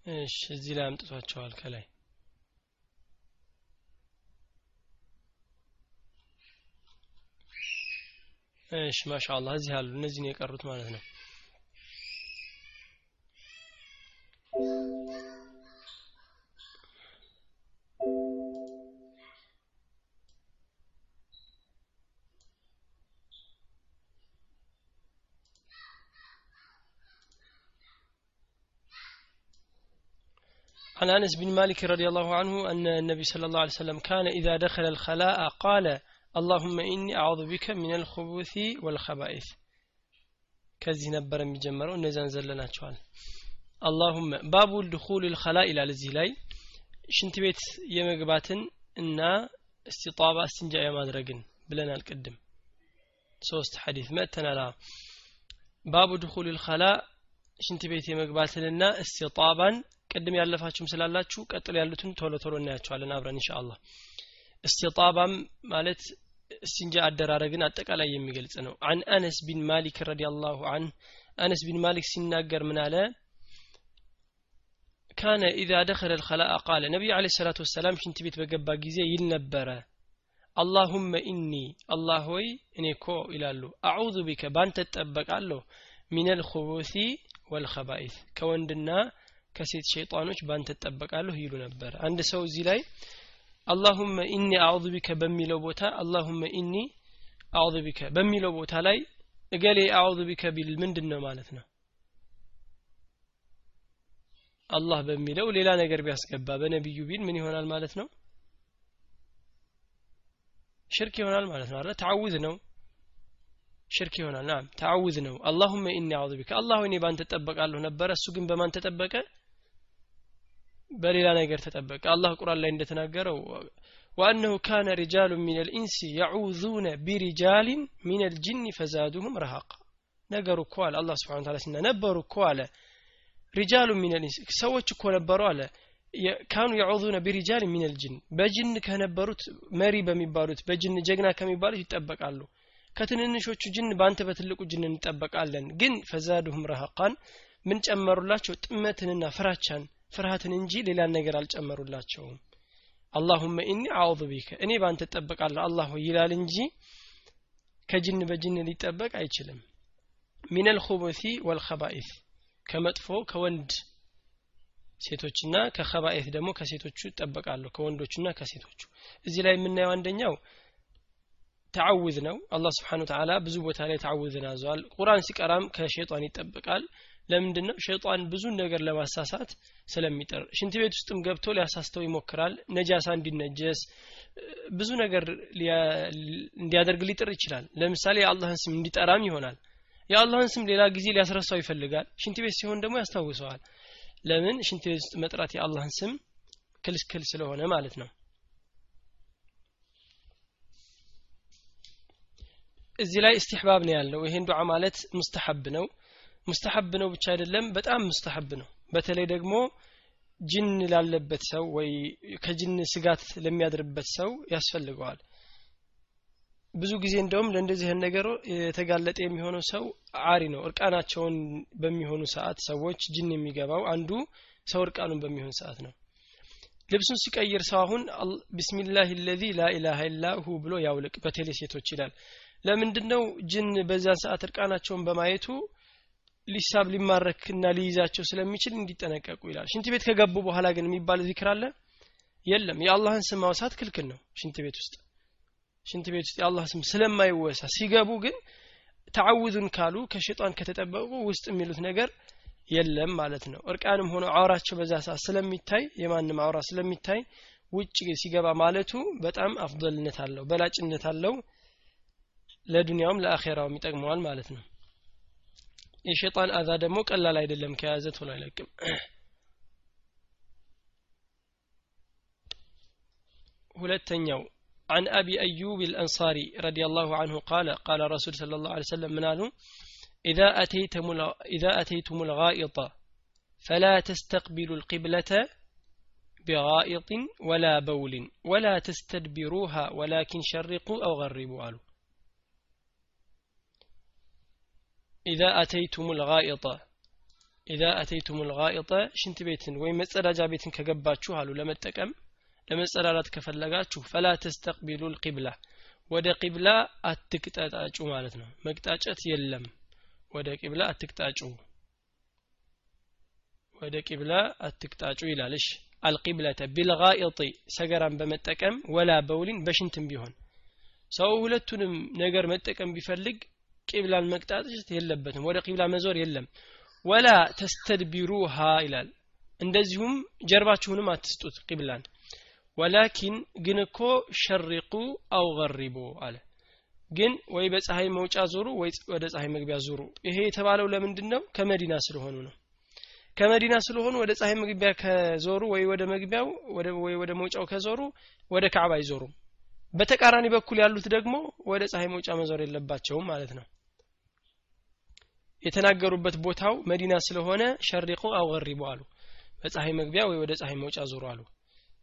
እሺ እዚህ ላይ አምጥቷቸዋል ከላይ። እሺ ማሻአላህ እዚህ አሉ። እነዚህን የቀሩት ማለት ነው عن أنس بن مالك رضي الله عنه أن النبي صلى الله عليه وسلم كان إذا دخل الخلاء قال اللهم إني أعوذ بك من الخبث والخبائث ከዚህ ነበር የሚጀመረው እነዚያን ዘለናቸዋል አላሁመ ባቡ ድኹል ልኸላ ይላል እዚህ ላይ ሽንት ቤት የመግባትን እና እስቲጣባ እስትንጃ የማድረግን ብለናል ቅድም ሶስት ሐዲስ መጥተናል ባቡ ድኹል ልኸላ ሽንት ቤት የመግባትንና እስቲጣባን ቅድም ያለፋችሁም ስላላችሁ ቀጥሎ ያሉትን ቶሎ ቶሎ እናያቸዋለን። አብረን እንሻ አላህ እስቲጣባ ም ማለት እስቲንጃ አደራረግን አጠቃላይ የሚገልጽ ነው። አን አነስ ቢን ማሊክ رضي الله عنه አነስ ቢን ማሊክ ሲናገር ምን አለ? كان إذا دخل الخلاء قال ነቢዩ عليه الصلاة والسلام ሽንት ቤት በገባ ጊዜ ይል ነበረ። اللهم إني አላህ ሆይ እኔ ኮ ይላሉ። أعوذ بك ባንተ እጠበቃለሁ من الخبث والخبائث ከወንድና ከሴት ሸይጣኖች ባንተ እጠበቃለሁ ይሉ ነበር። አንድ ሰው እዚህ ላይ اللهم إني أعوذ بك በሚለው ቦታ اللهم إني أعوذ بك በሚለው ቦታ ላይ እገሌ أعوذ بك ቢል ምንድን ነው ማለት ነው? አላህ በሚለው ሌላ ነገር ቢያስገባ በነቢዩ ቢል ምን ይሆናል ማለት ነው? ሽርክ ይሆናል ማለት ነው አይደል? تعوذ ነው። ሽርክ ይሆናል። نعم تعوذ ነው። اللهم إني أعوذ بك አላህ እኔ ባንተ ተጠበቃለሁ ነበረ እሱ ግን በማን ተጠበቀ በሌላ ነገር ተጠበቀ አላህ ቁርአን ላይ እንደተናገረው وأنه كان رجال من الإنس يعوذون برجال من الجن فزادهم رهقا ነገሩ እኮ አለ አላህ ስብሓን ታላ ሲና ነበሩ እኮ አለ ሪጃሉ ሚነልኢንስ ሰዎች እኮ ነበሩ አለ ካኑ የዑዙነ ቢሪጃል ሚነል ጅን በጅን ከነበሩት መሪ በሚባሉት በጅን ጀግና ከሚባሉት ይጠበቃሉ ከትንንሾቹ ጅን በአንተ በትልቁ ጅን እንጠበቃለን ግን ፈዛድሁም ረሃቃን ምን ጨመሩላቸው ጥመትንና ፍራቻን ፍርሃትን እንጂ ሌላን ነገር አልጨመሩላቸውም። አላሁመ ኢኒ አዑዙ ቢከ እኔ ባንተ እጠበቃለሁ ሆይ ይላል እንጂ ከጅን በጅን ሊጠበቅ አይችልም። ሚነል ኹቡሲ ወልኸባኢስ ከመጥፎ ከወንድ ሴቶችና ከኸባኤት ደግሞ ከሴቶቹ ይጠበቃለሁ ከወንዶቹና ከሴቶቹ። እዚህ ላይ የምናየው አንደኛው ተዓውዝ ነው። አላህ ስብሓን ብዙ ቦታ ላይ ተዓውዝን አዘዋል ቁርአን ሲቀራም ከሸይጣን ይጠብቃል ለምንድን ነው ሸይጣን ብዙን ነገር ለማሳሳት ስለሚጠር ሽንት ቤት ውስጥም ገብቶ ሊያሳስተው ይሞክራል። ነጃሳ እንዲነጀስ ብዙ ነገር እንዲያደርግ ሊጥር ይችላል። ለምሳሌ የአላህን ስም እንዲጠራም ይሆናል። የአላህን ስም ሌላ ጊዜ ሊያስረሳው ይፈልጋል። ሽንት ቤት ሲሆን ደግሞ ያስታውሰዋል። ለምን? ሽንት ቤት ውስጥ መጥራት የአላህን ስም ክልክል ስለሆነ ማለት ነው። እዚህ ላይ እስትሕባብ ነው ያለው። ይሄን ዱዓ ማለት ሙስተሐብ ነው ሙስተሐብ ነው ብቻ አይደለም በጣም ሙስተሐብ ነው። በተለይ ደግሞ ጅን ላለበት ሰው ወይ ከጅን ስጋት ለሚያድርበት ሰው ያስፈልገዋል። ብዙ ጊዜ እንደውም ለእንደዚህ ነገር የተጋለጠ የሚሆነው ሰው አሪ ነው እርቃናቸውን በሚሆኑ ሰዓት ሰዎች ጅን የሚገባው አንዱ ሰው እርቃኑን በሚሆን ሰዓት ነው። ልብሱን ሲቀይር ሰው አሁን ቢስሚላህ ለዚ ላኢላሃ ኢላሁ ብሎ ያውልቅ በቴሌ ሴቶች ይላል። ለምንድን ነው ጅን በዚያን ሰዓት እርቃናቸውን በማየቱ ሊሳብ ሊማረክና ሊይዛቸው ስለሚችል እንዲጠነቀቁ ይላል። ሽንት ቤት ከገቡ በኋላ ግን የሚባል ዚክር አለ? የለም። የአላህን ስም ማውሳት ክልክል ነው። ሽንት ቤት ውስጥ ሽንት ቤት ውስጥ የአላህ ስም ስለማይወሳ ሲገቡ ግን ተዓውዙን ካሉ ከሸጣን ከተጠበቁ ውስጥ የሚሉት ነገር የለም ማለት ነው። እርቃንም ሆኖ አውራቸው በዛ ሰዓት ስለሚታይ የማንም አውራ ስለሚታይ ውጭ ሲገባ ማለቱ በጣም አፍضልነት አለው በላጭነት አለው። ለዱንያውም ለአኼራውም ይጠቅመዋል ማለት ነው የሸጣን አዛ ደግሞ ቀላል አይደለም ከያዘ ቶሎ አይለቅም ሁለተኛው عن أبي أيوب الأنصاري رضي الله عنه قال قال رسول صلى الله عليه وسلم من قالوا إذا أتيتم إذا أتيتم الغائط فلا تستقبلوا القبلة بغائط ولا بول ولا تستدبروها ولكن شرقوا أو غربوا قالوا إذا أتيتم الغائطة إذا أتيتم الغائطة شنت بيتن؟ وين مسألة جابيتن كجبات شو هالو لما تكم لما مسألة لا تكفل فلا تستقبلوا القبلة. ودا قبلة أتكت أتاجو مالتنا مكتاجت يلم ودا قبلة أتكتاجو ودا قبلة أتكتاجو إلى ليش القبلة بالغائط سجرا بمتكم ولا بولين بشنتم بيهن سو ولتنم نجر متكم بفلق ቂብላን መቅጣጨት የለበትም ወደ ቂብላ መዞር የለም። ወላ ተስተድቢሩሃ ይላል። እንደዚሁም ጀርባችሁንም አትስጡት ቂብላን። ወላኪን ግን እኮ ሸሪቁ አው ገሪቡ አለ። ግን ወይ በፀሐይ መውጫ ዞሩ ወይ ወደ ፀሐይ መግቢያ ዞሩ። ይሄ የተባለው ለምንድን ነው ከመዲና ስለሆኑ ነው። ከመዲና ስለሆኑ ወደ ፀሐይ መግቢያ ከዞሩ ወይ ወደ መግቢያው ወይ ወደ መውጫው ከዞሩ ወደ ካዕባ አይዞሩም። በተቃራኒ በኩል ያሉት ደግሞ ወደ ፀሐይ መውጫ መዞር የለባቸውም ማለት ነው የተናገሩበት ቦታው መዲና ስለሆነ ሸሪቁ አው ገሪቡ አሉ። በፀሐይ መግቢያ ወይ ወደ ፀሐይ መውጫ ዞሩ አሉ።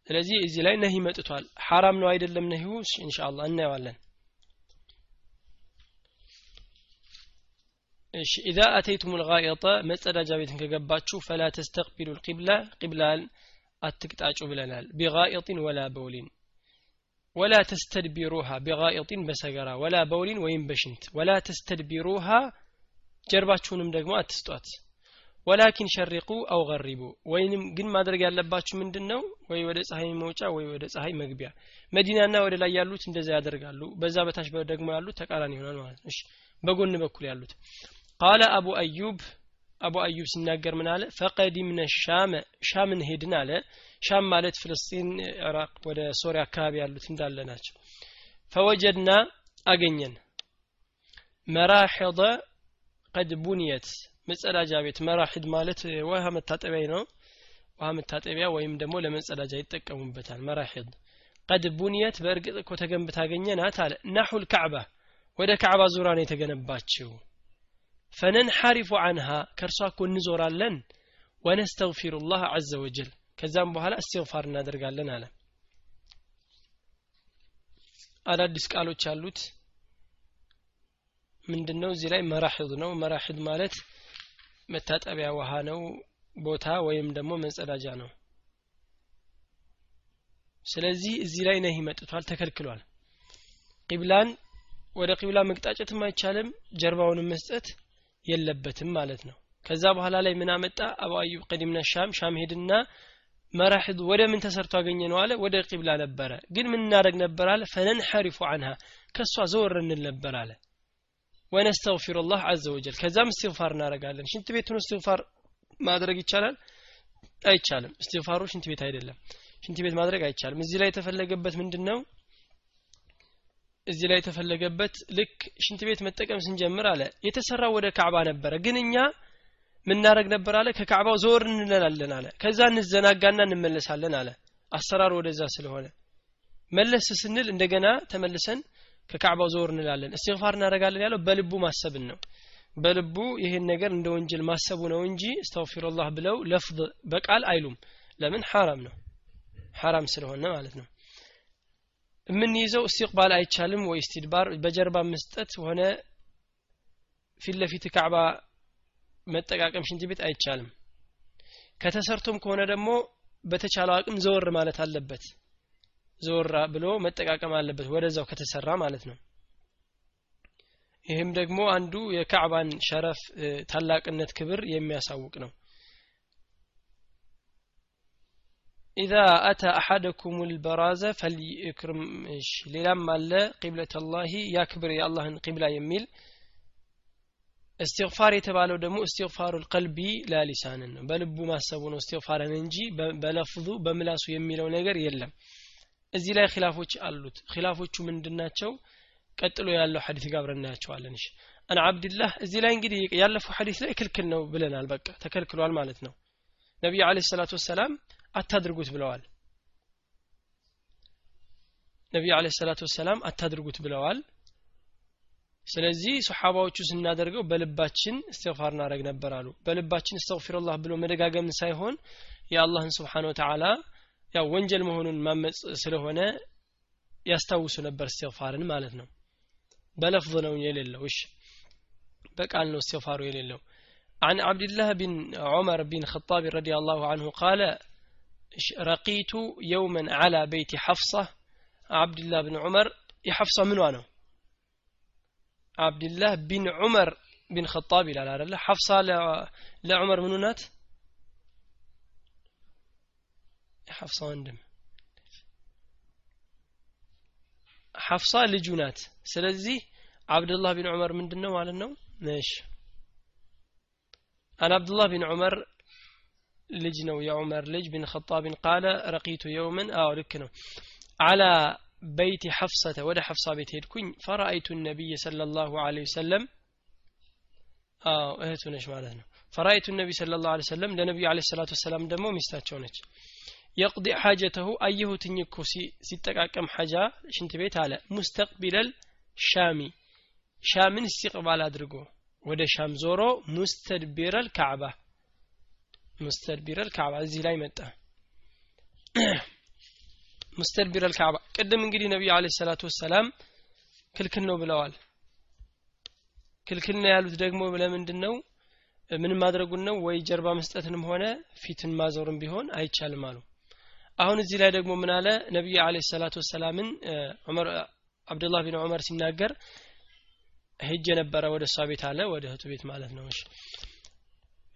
ስለዚህ እዚህ ላይ ነሂ መጥቷል። ሐራም ነው አይደለም ነሂው ኢንሻአላህ እናየዋለን። እሺ ኢዛ አተይቱም ልጋኢጠ መጸዳጃ ቤትን ከገባችሁ ፈላ ተስተቅቢሉ ልቂብላ ቂብላን አትቅጣጩ ብለናል። ቢጋኢጢን ወላ በውሊን። ወላ ተስተድቢሩሃ ቢጋኢጢን በሰገራ ወላ በውሊን ወይም በሽንት። ወላ ተስተድቢሩሃ ጀርባችሁንም ደግሞ አትስጧት። ወላኪን ሸሪቁ አው ገሪቡ። ወይንም ግን ማድረግ ያለባችሁ ምንድን ነው ወይ ወደ ፀሐይ መውጫ ወይ ወደ ፀሐይ መግቢያ። መዲናና ወደ ላይ ያሉት እንደዛ ያደርጋሉ። በዛ በታች ደግሞ ያሉት ተቃራኒ ይሆናል ማለት ነው። በጎን በኩል ያሉት። ቃለ አቡ አዩብ። አቡ አዩብ ሲናገር ምን አለ? ፈቀዲምነ ሻመ ሻምን ሄድን አለ። ሻም ማለት ፍልስጢን ኢራቅ ወደ ሶሪያ አካባቢ ያሉት እንዳለ ናቸው። ፈወጀድና አገኘን። መራሒض ቀድ ቡንየት መጸዳጃ ቤት መራሒድ ማለት ውሃ መታጠቢያ ነው። ውሃ መታጠቢያ ወይም ደግሞ ለመጸዳጃ ይጠቀሙበታል መራሒድ ቀድ ቡንየት በእርግጥ እኮ ተገንብታ አገኘናት አለ። ናሑል ካዕባ ወደ ካዕባ ዙራ ነው የተገነባችው። ፈነንሐሪፉ አንሃ ከእርሷ እኮ እንዞራለን። ወነስተግፊሩ ላህ አዘ ወጀል ከዛም በኋላ እስትግፋር እናደርጋለን አለ። አዳዲስ ቃሎች አሉት ምንድን ነው እዚህ ላይ መራሒድ ነው። መራሒድ ማለት መታጠቢያ ውሃ ነው ቦታ ወይም ደግሞ መጸዳጃ ነው። ስለዚህ እዚህ ላይ ነህ መጥቷል ተከልክሏል። ቂብላን ወደ ቂብላ መቅጣጨትም አይቻልም ጀርባውንም መስጠት የለበትም ማለት ነው። ከዛ በኋላ ላይ ምን አመጣ? አቡ አዩብ ቀዲምና ሻም ሻም ሄድና መራሒድ ወደ ምን ተሰርቶ አገኘ ነው አለ? ወደ ቂብላ ነበረ። ግን ምን እናደረግ ነበር አለ? ፈነንሐሪፉ አንሃ ከእሷ ዘወር እንል ነበር አለ ወነስተግፊሩ ላህ አዘ ወጀል። ከዛም እስትግፋር እናደረጋለን ሽንት ቤቱን እስትግፋር ማድረግ ይቻላል? አይቻልም። እስትግፋሩ ሽንት ቤት አይደለም። ሽንት ቤት ማድረግ አይቻልም። እዚህ ላይ የተፈለገበት ምንድን ነው እዚህ ላይ የተፈለገበት ልክ ሽንት ቤት መጠቀም ስንጀምር አለ። የተሰራ ወደ ካዕባ ነበረ ግን እኛ ምናረግ ነበር አለ። ከካዕባው ዞር እንላለን አለ። ከዛ እንዘናጋና እንመለሳለን አለ። አሰራር ወደዛ ስለሆነ መለስ ስንል እንደገና ተመልሰን ከካዕባው ዞር እንላለን። እስትግፋር እናደረጋለን ያለው በልቡ ማሰብን ነው። በልቡ ይሄን ነገር እንደ ወንጀል ማሰቡ ነው እንጂ እስተግፊሩላህ ብለው ለፍዝ በቃል አይሉም። ለምን? ሐራም ነው። ሐራም ስለሆነ ማለት ነው። የምንይዘው እስቲቅባል አይቻልም ወይ? ስቲድባር በጀርባ መስጠት ሆነ ፊት ለፊት ካዕባ መጠቃቀም ሽንት ቤት አይቻልም። ከተሰርቶም ከሆነ ደግሞ በተቻለው አቅም ዘወር ማለት አለበት ዘወር ብሎ መጠቃቀም አለበት ወደዛው ከተሰራ ማለት ነው። ይህም ደግሞ አንዱ የካዕባን شرف ታላቅነት ክብር የሚያሳውቅ ነው። إذا أتى أحدكم البراز فليكرم ሌላም አለ ቂብለት አላሂ ያክብር የአላህን ቂብላ የሚል እስትግፋር የተባለው ደግሞ እስትግፋሩ ልቀልቢ ላሊሳንን ነው። በልቡ ማሰቡ ነው እስትግፋርን እንጂ በለፍዙ በምላሱ የሚለው ነገር የለም እዚህ ላይ ኪላፎች አሉት። ኪላፎቹ ምንድናቸው? ቀጥሎ ያለው ሐዲስ ጋር አብረን እናያቸዋለን። እሺ አን አብድላህ እዚህ ላይ እንግዲህ ያለፈው ሐዲስ ላይ ክልክል ነው ብለናል። በቃ ተከልክሏል ማለት ነው። ነቢዩ አለ ሰላቱ ወሰላም አታድርጉት ብለዋል። ነቢዩ አለ ሰላቱ ወሰላም አታድርጉት ብለዋል። ስለዚህ ሰሓባዎቹ ስናደርገው በልባችን እስትግፋር እናደረግ ነበር አሉ። በልባችን እስተግፊሩላህ ብሎ መደጋገምን ሳይሆን የአላህን ስብሓን ወተዓላ ያው ወንጀል መሆኑን ማመፅ ስለሆነ ያስታውሱ ነበር እስትግፋርን ማለት ነው። በለፍዝ ነው የሌለው። እሺ በቃል ነው እስትግፋሩ የሌለው። عن عبد الله بن عمر بن خطاب رضي الله عنه قال رقيت يوما على بيت حفصة. عبد الله بن عمر حفصة من وانه عبد الله بن عمر بن خطاب لا لا حفصة لعمر من نات؟ حفصة عندهم ሐፍሳ ልጁ ናት ስለዚህ አብዱላህ ቢን ዑመር ምንድን ነው ማለት ነው እሺ አን አብዱላህ ቢን ዑመር ልጅ ነው የዑመር ልጅ ቢን ኸጣብን ቃለ ረቂቱ የውምን አዎ ልክ ነው አላ በይቲ ሐፍሰተ ወደ ሐፍሳ ቤት ሄድኩኝ ፈራአይቱ ነቢይ ሰለ ላሁ ለ ወሰለም አዎ እህቱ ነች ማለት ነው ፈራአይቱ ነቢይ ሰለ ላሁ ሰለም ለነቢዩ ለ ሰላቱ ወሰላም ደግሞ ሚስታቸው ነች የቅዲ ሐጀተሁ አየሁትኝ እኮ ሲጠቃቀም ሐጃ ሽንት ቤት አለ። ሙስተቅቢለል ሻሚ ሻምን እስቲቅባል አድርጎ ወደ ሻም ዞሮ ሙስተድቢረል ካዕባ ሙስተድቢረል ካዕባ እዚህ ላይ መጣ። <clears throat> ሙስተድቢረል ካዕባ ቅድም እንግዲህ ነቢዩ አለ ሰላቱ ወሰላም ክልክል ነው ብለዋል። ክልክል ነው ያሉት ደግሞ ለምንድን ነው ምን ማድረጉን ነው ወይ ጀርባ መስጠትንም ሆነ ፊትን ማዞርም ቢሆን አይቻልም አሉ አሁን እዚህ ላይ ደግሞ ምን አለ? ነቢዩ عليه الصلاة والسلام ን ዑመር አብዱላህ ቢን ዑመር ሲናገር ሄጄ ነበረ ወደ እሷ ቤት አለ ወደ እህቱ ቤት ማለት ነው። እሺ።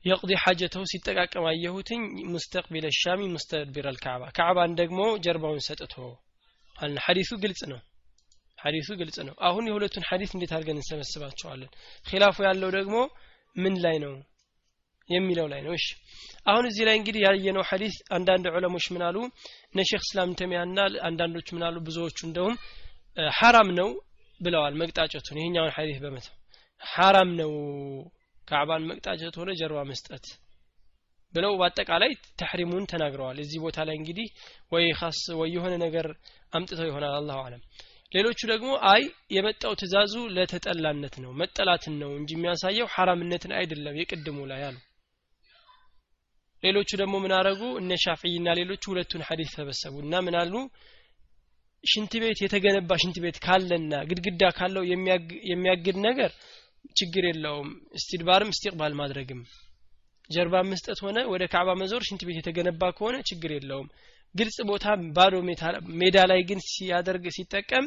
يقضي حاجته ሲጠቃቀም አየሁትኝ مستقبل الشام مستدبر الكعبة። ካዕባን ደግሞ ጀርባውን ሰጥቶ አለ። ሐዲሱ ግልጽ ነው። ሐዲሱ ግልጽ ነው። አሁን የሁለቱን ሐዲስ እንዴት አድርገን እንሰበስባቸዋለን? ኺላፉ ያለው ደግሞ ምን ላይ ነው የሚለው ላይ ነው። እሺ። አሁን እዚህ ላይ እንግዲህ ያየነው ሐዲስ አንዳንድ ዑለሞች ምን አሉ? እነ ሼክ እስላም ተሚያና አንዳንዶች ምን አሉ? ብዙዎቹ እንደውም ሐራም ነው ብለዋል መቅጣጨቱን ይሄኛውን ሐዲስ በመተው ሐራም ነው ካዕባን መቅጣጨት ሆነ ጀርባ መስጠት ብለው በአጠቃላይ ተሕሪሙን ተናግረዋል። እዚህ ቦታ ላይ እንግዲህ ወይ ኻስ ወይ የሆነ ነገር አምጥተው ይሆናል። አላሁ አለም። ሌሎቹ ደግሞ አይ የመጣው ትእዛዙ ለተጠላነት ነው መጠላትን ነው እንጂ የሚያሳየው ሐራምነትን አይደለም የቅድሙ ላይ አሉ ሌሎቹ ደግሞ ምን አረጉ? እነ ሻፍዒና ሌሎቹ ሁለቱን ሐዲስ ተበሰቡ እና ምን አሉ? ሽንት ቤት የተገነባ ሽንት ቤት ካለና ግድግዳ ካለው የሚያግድ ነገር ችግር የለውም። እስቲድባርም እስቲቅባል ማድረግም ጀርባ መስጠት ሆነ ወደ ካዕባ መዞር ሽንት ቤት የተገነባ ከሆነ ችግር የለውም። ግልጽ ቦታ ባዶ ሜዳ ላይ ግን ሲያደርግ ሲጠቀም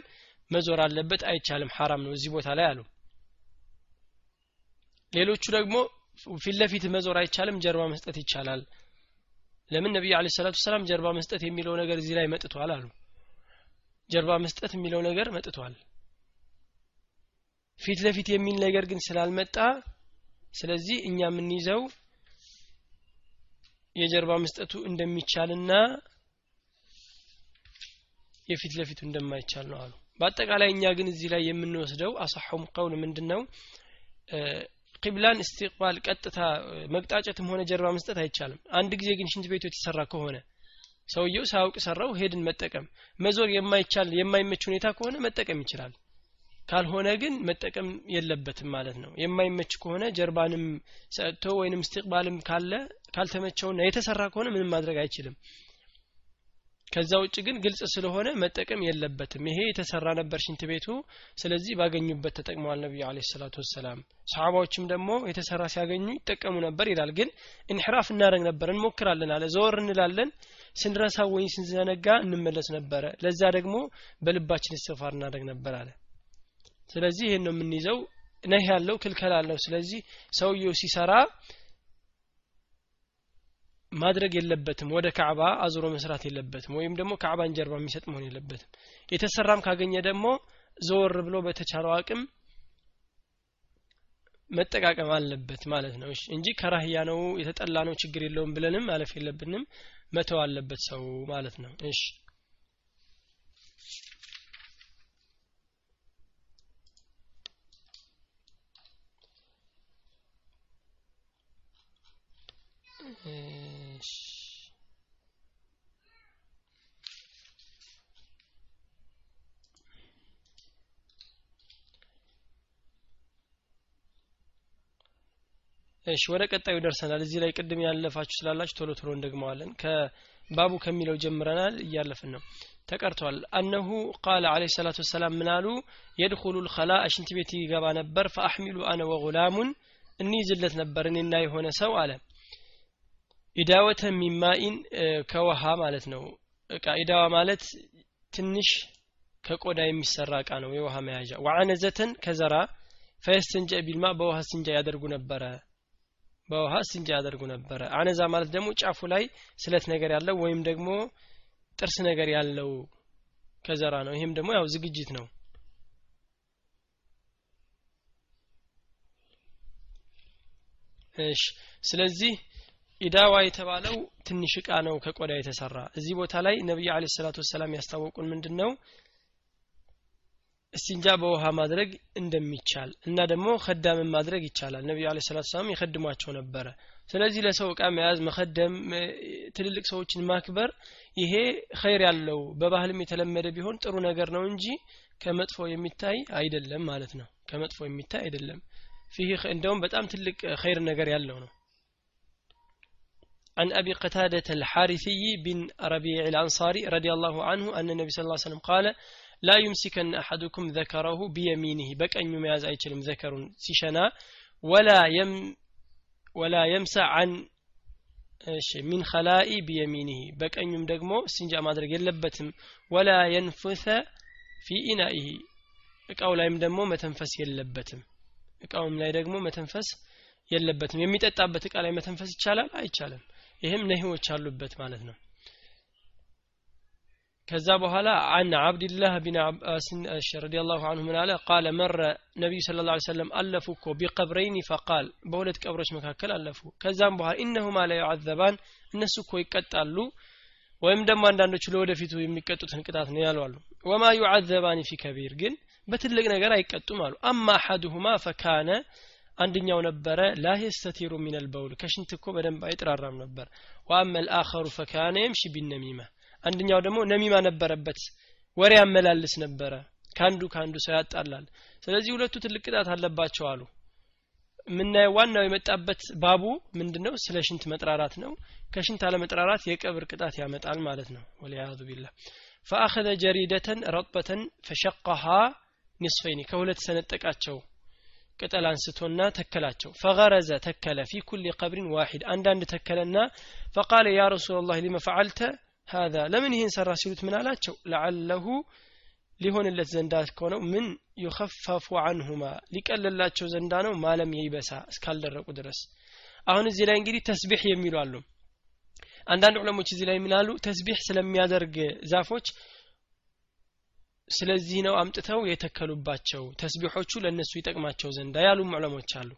መዞር አለበት አይቻልም። ሐራም ነው እዚህ ቦታ ላይ አሉ። ሌሎቹ ደግሞ ፊት ለፊት መዞር አይቻልም ጀርባ መስጠት ይቻላል። ለምን ነቢዩ አለ ሰላቱ ሰላም ጀርባ መስጠት የሚለው ነገር እዚህ ላይ መጥቷል አሉ። ጀርባ መስጠት የሚለው ነገር መጥቷል። ፊት ለፊት የሚል ነገር ግን ስላልመጣ ስለዚህ እኛ የምንይዘው የጀርባ መስጠቱ እንደሚቻልና የፊት ለፊቱ እንደማይቻል ነው አሉ። በአጠቃላይ እኛ ግን እዚህ ላይ የምንወስደው አሳሐውም ቀውል ምንድን ነው ቂብላን እስትቅባል ቀጥታ መቅጣጨትም ሆነ ጀርባ መስጠት አይቻልም። አንድ ጊዜ ግን ሽንት ቤቱ የተሰራ ከሆነ ሰውየው ሳያውቅ ሰራው ሄድን መጠቀም። መዞር የማይቻል የማይመች ሁኔታ ከሆነ መጠቀም ይችላል። ካልሆነ ግን መጠቀም የለበትም ማለት ነው። የማይመች ከሆነ ጀርባንም ሰጥቶ ወይንም እስትቅባልም ካለ ካልተመቸውና የተሰራ ከሆነ ምንም ማድረግ አይችልም ከዛ ውጭ ግን ግልጽ ስለሆነ መጠቀም የለበትም። ይሄ የተሰራ ነበር ሽንት ቤቱ። ስለዚህ ባገኙበት ተጠቅመዋል ነቢዩ አለ ሰላቱ ወሰላም። ሰሓባዎችም ደግሞ የተሰራ ሲያገኙ ይጠቀሙ ነበር ይላል። ግን እንሕራፍ እናደረግ ነበር እንሞክራለን አለ። ዘወር እንላለን ስንረሳ ወይ ስንዘነጋ እንመለስ ነበረ። ለዛ ደግሞ በልባችን እስትፋር እናደረግ ነበር አለ። ስለዚህ ይሄን ነው የምንይዘው። ነህ ያለው ክልከል አለው። ስለዚህ ሰውየው ሲሰራ ማድረግ የለበትም ወደ ካዕባ አዙሮ መስራት የለበትም ወይም ደግሞ ካዕባን ጀርባ የሚሰጥ መሆን የለበትም። የተሰራም ካገኘ ደግሞ ዘወር ብሎ በተቻለው አቅም መጠቃቀም አለበት ማለት ነው። እንጂ ከራህያ ነው የተጠላ ነው ችግር የለውም ብለንም ማለፍ የለብንም። መተው አለበት ሰው ማለት ነው። እሺ እሺ እሺ ወደ ቀጣዩ ደርሰናል። እዚህ ላይ ቅድም ያለፋችሁ ስላላችሁ ቶሎ ቶሎ እንደግመዋለን። ከባቡ ከሚለው ጀምረናል። እያለፍን ነው። ተቀርቷል። አነሁ ቃለ አለ ሰላቱ ወሰላም ምን አሉ? የድኹሉ ልከላ ሽንት ቤት ይገባ ነበር። ፈአሕሚሉ አነ ወጉላሙን እንይዝለት ነበር እኔና የሆነ ሰው አለ። ኢዳወተ ሚማኢን ከውሃ ማለት ነው። እቃ ኢዳዋ ማለት ትንሽ ከቆዳ የሚሰራ እቃ ነው የውሃ መያዣ። ወአነዘተን ከዘራ። ፈየስተንጀ ቢልማ በውሃ ስንጃ ያደርጉ ነበረ በውሃ ስንጃ ያደርጉ ነበረ። አነዛ ማለት ደግሞ ጫፉ ላይ ስለት ነገር ያለው ወይም ደግሞ ጥርስ ነገር ያለው ከዘራ ነው። ይህም ደግሞ ያው ዝግጅት ነው። እሺ ስለዚህ ኢዳዋ የተባለው ትንሽ እቃ ነው ከቆዳ የተሰራ። እዚህ ቦታ ላይ ነቢዩ አለ ሰላቱ ወሰላም ያስታወቁን ምንድን ነው እስቲንጃ በውሃ ማድረግ እንደሚቻል እና ደግሞ ከዳምን ማድረግ ይቻላል ነቢዩ አለ ሰላቱ ሰላም ይከድሟቸው ነበረ ስለዚህ ለሰው እቃ መያዝ መከደም ትልልቅ ሰዎችን ማክበር ይሄ ኸይር ያለው በባህልም የተለመደ ቢሆን ጥሩ ነገር ነው እንጂ ከመጥፎ የሚታይ አይደለም ማለት ነው ከመጥፎ የሚታይ አይደለም ፊህ እንደውም በጣም ትልቅ ኸይር ነገር ያለው ነው عن أبي قتادة الحارثي بن ربيع الأنصاري رضي الله عنه أن النبي صلى الله عليه وسلم قال ላ ዩምሲከን አሐዱኩም ዘከረሁ ቢየሚኒህ በቀኙ መያዝ አይችልም ዘከሩን ሲሸና። ولا يتمسح እሺ من الخلاء بيمينه። በቀኙም ደግሞ استنجاء ማድረግ የለበትም። ولا يتنفس في إنائه እቃው ላይም ደግሞ መተንፈስ የለበትም። እቃውም ላይ ደግሞ መተንፈስ የለበትም። የሚጠጣበት እቃ ላይ መተንፈስ ይቻላል? አይቻልም። ይህም نهي ዎች አሉበት ማለት ነው። ከዛ በኋላ عن عبد الله بن عباس رضي الله عنه ምን አለ? قال مر ነቢዩ صلى الله عليه وسلم አለፉ እኮ بقبرين فقال። በሁለት ቀብሮች መካከል አለፉ። ከዛም በኋላ إنهما ليعذبان እነሱ እኮ ይቀጣሉ ወይም ደግሞ አንዳንዶቹ ለወደፊቱ የሚቀጡትን ቅጣት ነው ያሉ አሉ። وما يعذبان في كبير ግን በትልቅ ነገር አይቀጡም አሉ። أما أحدهما فكان አንደኛው ነበረ። لا يستتر من البول ከሽንት እኮ በደንብ አይጥራራም ነበር። وأما الآخر فكان يمشي بالنميمة አንደኛው ደግሞ نميمة ነበረበት። ወሬ ያመላልስ ነበረ። ከአንዱ ከአንዱ ሰው ያጣላል። ስለዚህ ሁለቱ ትልቅ ቅጣት አለባቸው አሉ። የምናየው ዋናው የመጣበት ባቡ ምንድነው? ስለ ሽንት መጥራራት ነው። ከሽንት አለመጥራራት የቀብር ቅጣት ያመጣል ማለት ነው። ወሊያዙ ቢላ ፈአኸዘ ጀሪደተን ረጥበተን ፈሸቀሃ ኒስፈይኒ ከሁለት ሰነጠቃቸው። ቅጠል አንስቶና ተከላቸው። ፈገረዘ ተከለ ፊ ኩል ቀብሪን ዋሂድ። አንዳንድ ተከለና ፈቃለ ያ ረሱላ ላህ ሊመ ፈዓልተ ሀዛ ለምን ይህን ሰራ ሲሉት ምን አላቸው? ለዓለሁ ሊሆንለት ዘንዳ ከሆነው ምን ዩኸፈፉ አንሁማ ሊቀልላቸው ዘንዳ ነው ማለም የይበሳ እስካልደረቁ ድረስ። አሁን እዚህ ላይ እንግዲህ ተስቢሕ የሚሉ አሉ። አንዳንድ ዑለሞች እዚህ ላይ ምን አሉ? ተስቢሕ ስለሚያደርግ ዛፎች ስለዚህ ነው አምጥተው የተከሉባቸው ተስቢሖቹ ለእነሱ ይጠቅማቸው ዘንዳ ያሉም ዑለሞች አሉ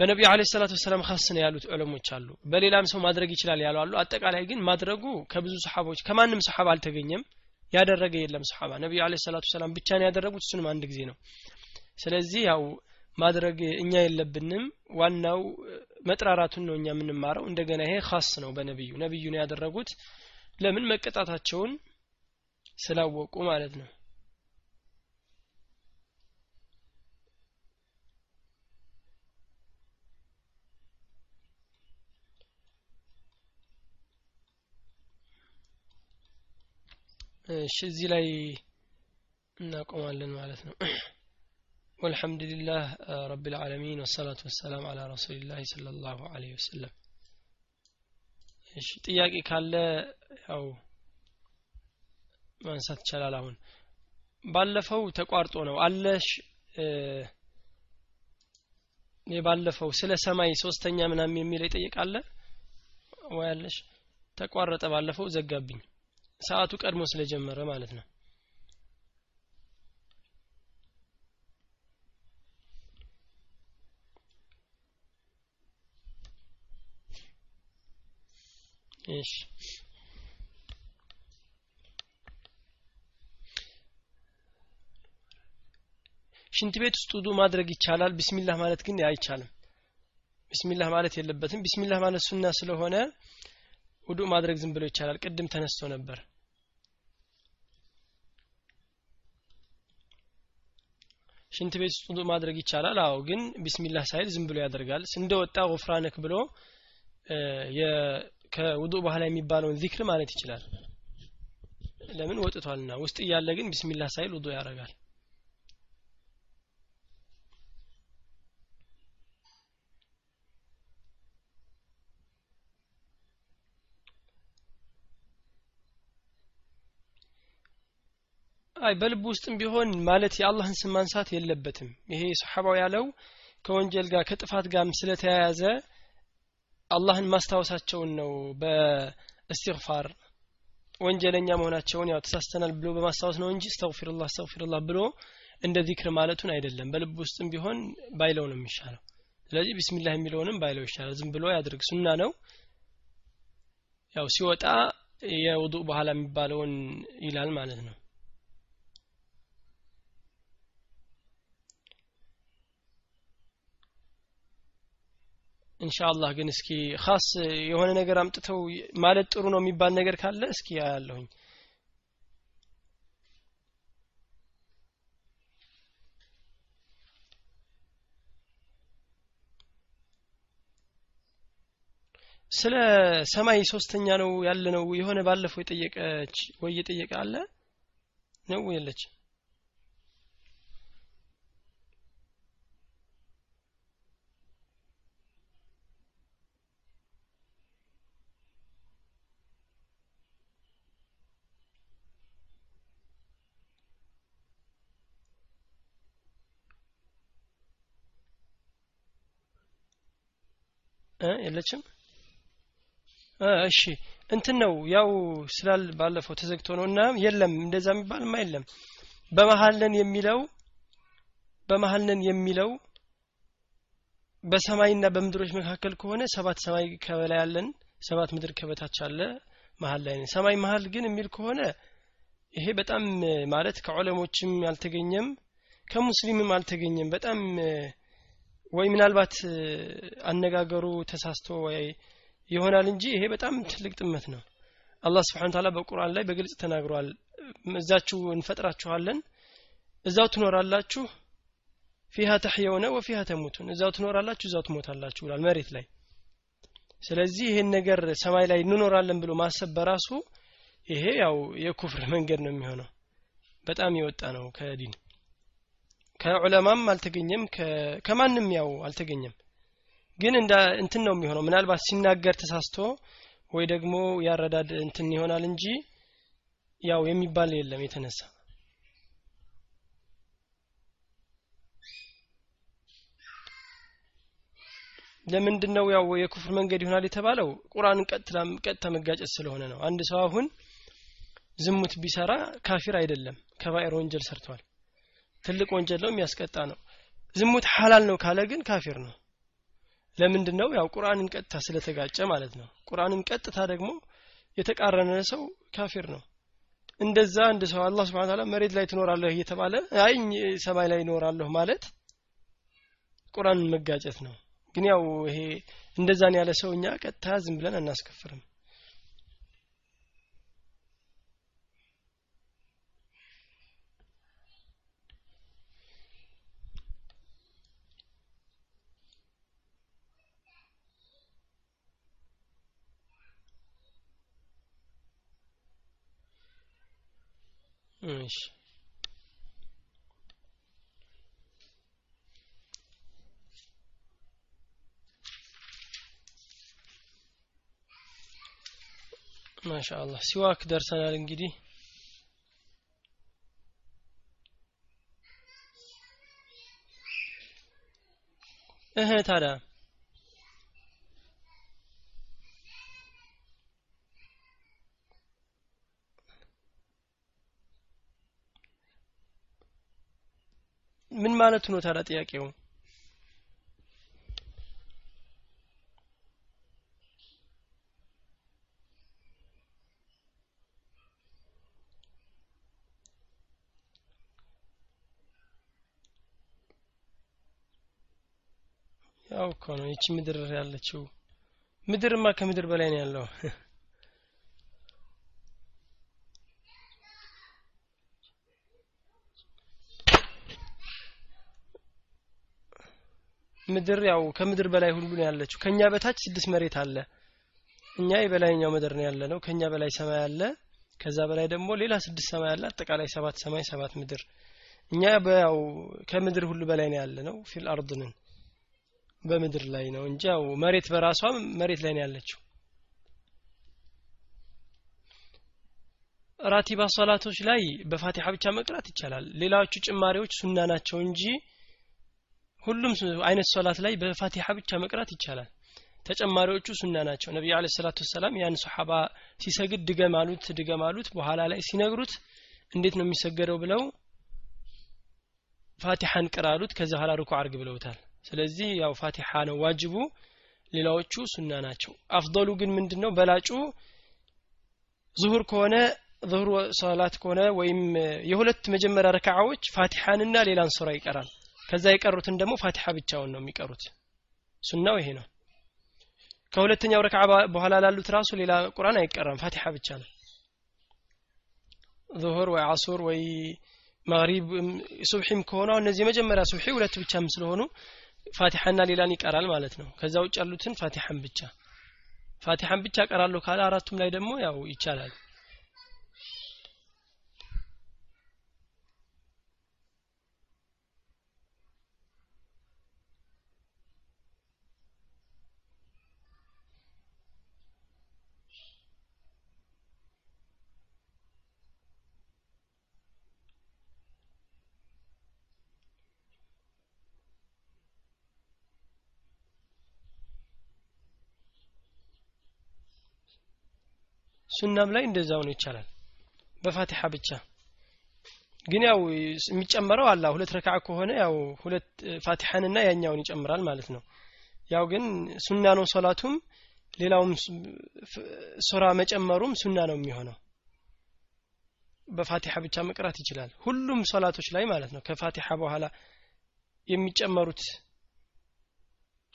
በነቢዩ አለ ሰላት ወሰላም ነው ያሉት ዑለሞች አሉ። በሌላም ሰው ማድረግ ይችላል ያሉ አሉ። አጠቃላይ ግን ማድረጉ ከብዙ ሰሓቦች ከማንም ሰሓባ አልተገኘም። ያደረገ የለም ሰሓባ። ነቢዩ አለ ሰላቱ ወሰላም ብቻ ነው ያደረጉት እሱንም አንድ ጊዜ ነው። ስለዚህ ያው ማድረግ እኛ የለብንም። ዋናው መጥራራቱን ነው እኛ የምንማረው። እንደገና ይሄ ካስ ነው በነብዩ ነብዩ ነው ያደረጉት። ለምን? መቀጣታቸውን ስላወቁ ማለት ነው እሺ እዚህ ላይ እናቆማለን ማለት ነው والحمد لله رب العالمين والصلاة والسلام على رسول الله صلى الله عليه وسلم እሺ ጥያቄ ካለ ያው ማንሳት ይቻላል አሁን ባለፈው ተቋርጦ ነው አለሽ የባለፈው ስለ ሰማይ ሶስተኛ ምናምን የሚል ይጠይቃለ ወይ አለሽ ተቋረጠ ባለፈው ዘጋብኝ ሰዓቱ ቀድሞ ስለጀመረ ማለት ነው። እሺ። ሽንት ቤት ውስጥ ውዱ ማድረግ ይቻላል? ቢስሚላህ ማለት ግን አይቻልም። ቢስሚላህ ማለት የለበትም። ቢስሚላህ ማለት ሱና ስለሆነ ውዱ ማድረግ ዝም ብሎ ይቻላል። ቅድም ተነስቶ ነበር። ሽንት ቤት ውስጥ ውዱ ማድረግ ይቻላል? አዎ ግን ቢስሚላህ ሳይል ዝም ብሎ ያደርጋል። እንደወጣ ጉፍራነክ ብሎ ከውዱ በኋላ የሚባለውን ዚክር ማለት ይችላል። ለምን? ወጥቷልና። ውስጥ እያለ ግን ቢስሚላህ ሳይል ውዱ ያደርጋል አይ በልብ ውስጥም ቢሆን ማለት የአላህን ስም ማንሳት የለበትም። ይሄ ሰሓባው ያለው ከወንጀል ጋር ከጥፋት ጋርም ስለተያያዘ አላህን ማስታወሳቸውን ነው። በእስትግፋር ወንጀለኛ መሆናቸውን ያው ተሳስተናል ብሎ በማስታወስ ነው እንጂ እስተግፊሩላህ እስተግፊሩላህ ብሎ እንደ ዚክር ማለቱን አይደለም። በልብ ውስጥም ቢሆን ባይለው ነው የሚሻለው። ስለዚህ ቢስሚላህ የሚለውንም ባይለው ይሻላል። ዝም ብሎ ያድርግ። ሱና ነው። ያው ሲወጣ የውዱእ በኋላ የሚባለውን ይላል ማለት ነው ኢንሻአላህ ግን እስኪ ኻስ የሆነ ነገር አምጥተው ማለት ጥሩ ነው የሚባል ነገር ካለ እስኪ ያለሁኝ ስለ ሰማይ ሶስተኛ ነው ያለ ነው የሆነ ባለፈው የጠየቀች ወይ የጠየቀ አለ? ነው የለች የለችም? እሺ። እንትን ነው ያው ስላል ባለፈው ተዘግቶ ነው እና የለም እንደዛ የሚባልማ የለም። በመሀልነን የሚለው በመሀልነን የሚለው በሰማይና በምድሮች መካከል ከሆነ ሰባት ሰማይ ከበላይ ያለን ሰባት ምድር ከበታች አለ መሀል ላይ ነን። ሰማይ መሀል ግን የሚል ከሆነ ይሄ በጣም ማለት ከዑለሞችም አልተገኘም ከሙስሊምም አልተገኘም። በጣም ወይ ምናልባት አነጋገሩ ተሳስቶ ወይ ይሆናል እንጂ ይሄ በጣም ትልቅ ጥመት ነው። አላህ ስብሓን ታላ በቁርአን ላይ በግልጽ ተናግሯል። እዛችሁ እንፈጥራችኋለን እዛው ትኖራላችሁ። ፊሃ ተሕየውነ ወፊሃ ተሙቱን እዛው ትኖራላችሁ እዛው ትሞታላችሁ ብሏል መሬት ላይ። ስለዚህ ይሄን ነገር ሰማይ ላይ እንኖራለን ብሎ ማሰብ በራሱ ይሄ ያው የኩፍር መንገድ ነው የሚሆነው። በጣም የወጣ ነው ከዲን ከዑለማም አልተገኘም ከማንም ያው አልተገኘም። ግን እንደ እንትን ነው የሚሆነው። ምናልባት ሲናገር ተሳስቶ ወይ ደግሞ ያረዳድ እንትን ይሆናል እንጂ ያው የሚባል የለም የተነሳ። ለምንድን ነው ያው የኩፍር መንገድ ይሆናል የተባለው? ቁርአንን ቀጥታ መጋጨት ስለሆነ ነው። አንድ ሰው አሁን ዝሙት ቢሰራ ካፊር አይደለም ከባኤር ወንጀል ሰርቷል ትልቅ ወንጀል ነው የሚያስቀጣ ነው። ዝሙት ሐላል ነው ካለ ግን ካፊር ነው። ለምንድን ነው ያው ቁርአንን ቀጥታ ስለተጋጨ ማለት ነው። ቁርአንን ቀጥታ ደግሞ የተቃረነ ሰው ካፊር ነው። እንደዛ እንደ ሰው አላህ Subhanahu Ta'ala መሬት ላይ ትኖራለህ እየተባለ አይ ሰማይ ላይ እኖራለሁ ማለት ቁርአንን መጋጨት ነው። ግን ያው ይሄ እንደዛን ያለ ሰው እኛ ቀጥታ ዝም ብለን አናስከፍርም እሺ ማሻአላህ ሲዋክ ደርሰናል እንግዲህ። እህ ታዲያ ምን ማለቱ ነው ታዲያ ጥያቄው? ያው እኮ ነው ይቺ ምድር ያለችው። ምድርማ ከምድር በላይ ነው ያለው <laughs> ምድር ያው ከምድር በላይ ሁሉ ነው ያለችው። ከኛ በታች ስድስት መሬት አለ። እኛ የበላይኛው ምድር ነው ያለ ነው ከኛ በላይ ሰማይ አለ። ከዛ በላይ ደግሞ ሌላ ስድስት ሰማይ አለ። አጠቃላይ ሰባት ሰማይ ሰባት ምድር። እኛ በያው ከምድር ሁሉ በላይ ነው ያለ ነው ፊል አርድንን በምድር ላይ ነው እንጂ ያው መሬት በራሷ መሬት ላይ ነው ያለችው። ራቲባ ሶላቶች ላይ በፋቲሃ ብቻ መቅራት ይቻላል። ሌላዎቹ ጭማሪዎች ሱና ናቸው እንጂ ሁሉም አይነት ሶላት ላይ በፋቲሃ ብቻ መቅራት ይቻላል። ተጨማሪዎቹ ሱና ናቸው። ነቢዩ አለ ሰላቱ ወሰላም ያን ሰሓባ ሲሰግድ ድገም አሉት ድገም አሉት በኋላ ላይ ሲነግሩት እንዴት ነው የሚሰገደው ብለው ፋቲሐን ቅራ አሉት። ከዛ በኋላ ሩኩ አርግ ብለውታል። ስለዚህ ያው ፋቲሐ ነው ዋጅቡ። ሌላዎቹ ሱና ናቸው። አፍضሉ ግን ምንድነው? በላጩ ዙሁር ከሆነ ዙሁር ሶላት ከሆነ ወይም የሁለት መጀመሪያ ረካዓዎች ፋቲሐንና ሌላን ሱራ ይቀራል ከዛ የቀሩትን ደግሞ ፋቲሐ ብቻውን ነው የሚቀሩት። ሱናው ይሄ ነው። ከሁለተኛው ረክዓ በኋላ ላሉት ራሱ ሌላ ቁርአን አይቀራም። ፋቲሐ ብቻ ነው። ዙሁር ወይ አሱር ወይ መግሪብ ሱብሒም ከሆነ እነዚህ የመጀመሪያ ሱብሒ ሁለት ብቻም ስለሆኑ ፋቲሐና ሌላን ይቀራል ማለት ነው። ከዛ ውጭ ያሉትን ፋቲሐን ብቻ። ፋቲሐን ብቻ ቀራለሁ ካለ አራቱም ላይ ደግሞ ያው ይቻላል ሱናም ላይ እንደዛው ነው ይቻላል። በፋቲሐ ብቻ። ግን ያው የሚጨመረው አላ ሁለት ረክዓ ከሆነ ያው ሁለት ፋቲሐንና ያኛውን ይጨምራል ማለት ነው። ያው ግን ሱና ነው ሶላቱም ሌላውም ሱራ መጨመሩም ሱና ነው የሚሆነው። በፋቲሐ ብቻ መቅራት ይችላል። ሁሉም ሶላቶች ላይ ማለት ነው። ከፋቲሐ በኋላ የሚጨመሩት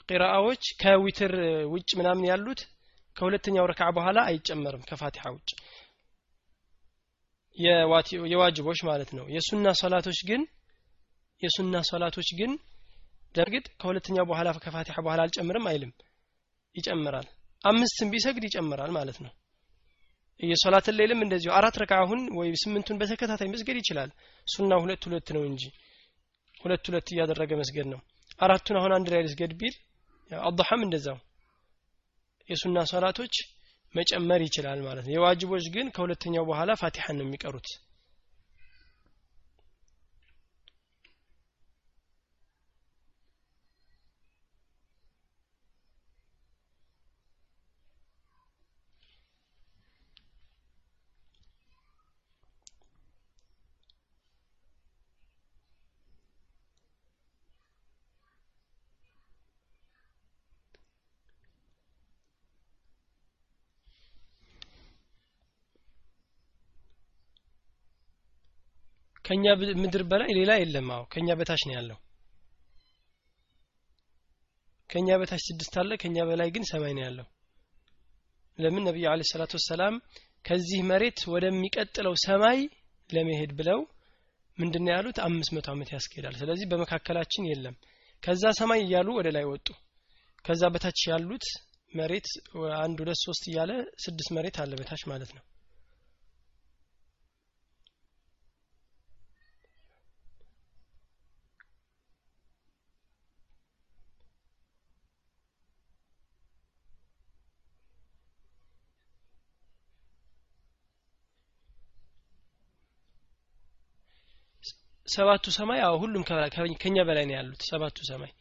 ቂራአዎች ከዊትር ውጭ ምናምን ያሉት ከሁለተኛው ረክዓ በኋላ አይጨመርም ከፋቲሐ ውጭ። የዋጅቦች ማለት ነው። የሱና ሶላቶች ግን የሱና ሶላቶች ግን ደርግጥ ከሁለተኛው በኋላ ከፋቲሐ በኋላ አልጨምርም አይልም። ይጨምራል። አምስትም ቢሰግድ ይጨምራል ማለት ነው። የሶላትን ሌልም እንደዚሁ አራት ረካ አሁን ወይ ስምንቱን በተከታታይ መስገድ ይችላል። ሱና ሁለት ሁለት ነው እንጂ ሁለት ሁለት እያደረገ መስገድ ነው። አራቱን አሁን አንድ ላይ ልስገድ ቢል አضحም እንደዛው የሱና ሶላቶች መጨመር ይችላል ማለት ነው። የዋጅቦች ግን ከሁለተኛው በኋላ ፋቲሐን ነው የሚቀሩት ከኛ ምድር በላይ ሌላ የለም። አዎ ከኛ በታች ነው ያለው። ከኛ በታች ስድስት አለ ከኛ በላይ ግን ሰማይ ነው ያለው። ለምን ነቢዩ አለ ሰላቱ ወሰላም ከዚህ መሬት ወደሚቀጥለው ሰማይ ለመሄድ ብለው ምንድን ያሉት? አምስት መቶ ዓመት ያስኬዳል። ስለዚህ በመካከላችን የለም። ከዛ ሰማይ እያሉ ወደ ላይ ወጡ። ከዛ በታች ያሉት መሬት አንድ ሁለት ሶስት እያለ ስድስት መሬት አለ በታች ማለት ነው ሰባቱ ሰማይ? አዎ ሁሉም ከኛ በላይ ነው ያሉት ሰባቱ ሰማይ።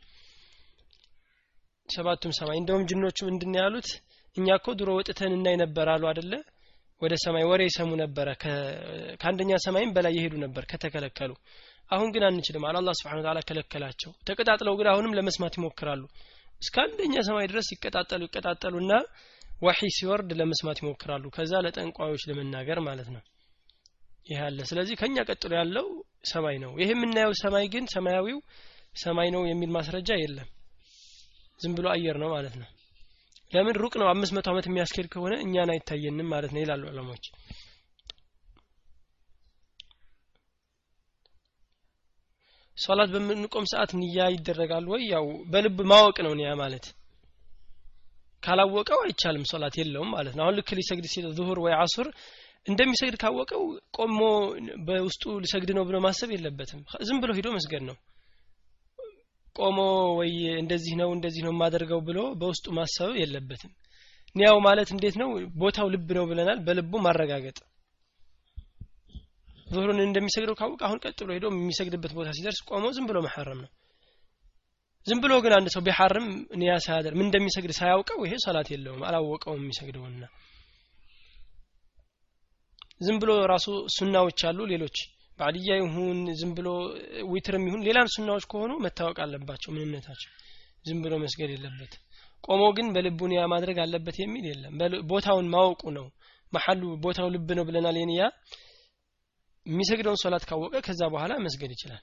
ሰባቱም ሰማይ። እንደውም ጅኖቹ ምንድን ያሉት? እኛ እኮ ድሮ ወጥተን እናይ ነበር አሉ አደለ ወደ ሰማይ ወሬ ይሰሙ ነበረ። ከአንደኛ ሰማይም በላይ የሄዱ ነበር ከተከለከሉ። አሁን ግን አንችልም። አለ አላህ ስብሓን ታላ ከለከላቸው። ተቀጣጥለው ግን አሁንም ለመስማት ይሞክራሉ። እስከ አንደኛ ሰማይ ድረስ ይቀጣጠሉ ይቀጣጠሉና ወሒ ሲወርድ ለመስማት ይሞክራሉ። ከዛ ለጠንቋዮች ለመናገር ማለት ነው ይህ አለ። ስለዚህ ከኛ ቀጥሎ ያለው ሰማይ ነው። ይሄ የምናየው ሰማይ ግን ሰማያዊው ሰማይ ነው የሚል ማስረጃ የለም። ዝም ብሎ አየር ነው ማለት ነው። ለምን? ሩቅ ነው። አምስት መቶ ዓመት የሚያስኬድ ከሆነ እኛን አይታየንም ማለት ነው ይላሉ ዕለሞች ሶላት በምንቆም ሰዓት ንያ ይደረጋል ወይ? ያው በልብ ማወቅ ነው ንያ ማለት። ካላወቀው አይቻልም። ሶላት የለውም ማለት ነው። አሁን ልክ ሊሰግድ ሲል ዙሁር ወይ አሱር እንደሚሰግድ ካወቀው ቆሞ በውስጡ ሊሰግድ ነው ብሎ ማሰብ የለበትም። ዝም ብሎ ሂዶ መስገድ ነው። ቆሞ ወይ እንደዚህ ነው እንደዚህ ነው የማደርገው ብሎ በውስጡ ማሰብ የለበትም። ኒያው ማለት እንዴት ነው? ቦታው ልብ ነው ብለናል። በልቡ ማረጋገጥ። ዙሁሩን እንደሚሰግደው ካወቀ አሁን ቀጥ ብሎ ሄዶ የሚሰግድበት ቦታ ሲደርስ ቆሞ ዝም ብሎ መሐረም ነው። ዝም ብሎ ግን አንድ ሰው ቢሐርም ኒያ ሳያደር ምን እንደሚሰግድ ሳያውቀው ይሄ ሰላት የለውም። አላወቀውም የሚሰግደውና ዝም ብሎ ራሱ ሱናዎች አሉ ሌሎች ባዕድያ ይሁን ዝም ብሎ ዊትርም ይሁን ሌላም ሱናዎች ከሆኑ መታወቅ አለባቸው ምንነታቸው ዝም ብሎ መስገድ የለበት። ቆሞ ግን በልቡ ማድረግ አለበት የሚል የለም። ቦታውን ማወቁ ነው። መሐሉ ቦታው ልብ ነው ብለናል የንያ የሚሰግደውን ሶላት ካወቀ ከዛ በኋላ መስገድ ይችላል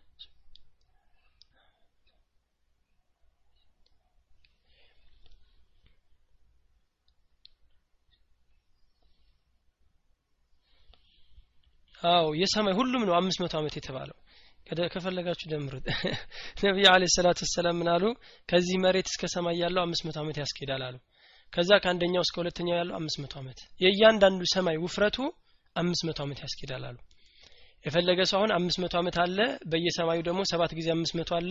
አዎ የሰማይ ሁሉም ነው አምስት መቶ ዓመት የተባለው። ከፈለጋችሁ ደምሩት። <laughs> ነቢዩ አለ ሰላቱ ወሰላም ምን ከዚህ መሬት እስከ ሰማይ ያለው አምስት መቶ ዓመት ያስኬዳል አሉ። ከዛ ከአንደኛው እስከ ሁለተኛው ያለው አምስት መቶ ዓመት። የእያንዳንዱ ሰማይ ውፍረቱ አምስት መቶ ዓመት ያስኬዳል አሉ። የፈለገ ሰው አሁን አምስት መቶ ዓመት አለ በየሰማዩ ደግሞ ሰባት ጊዜ አምስት መቶ አለ።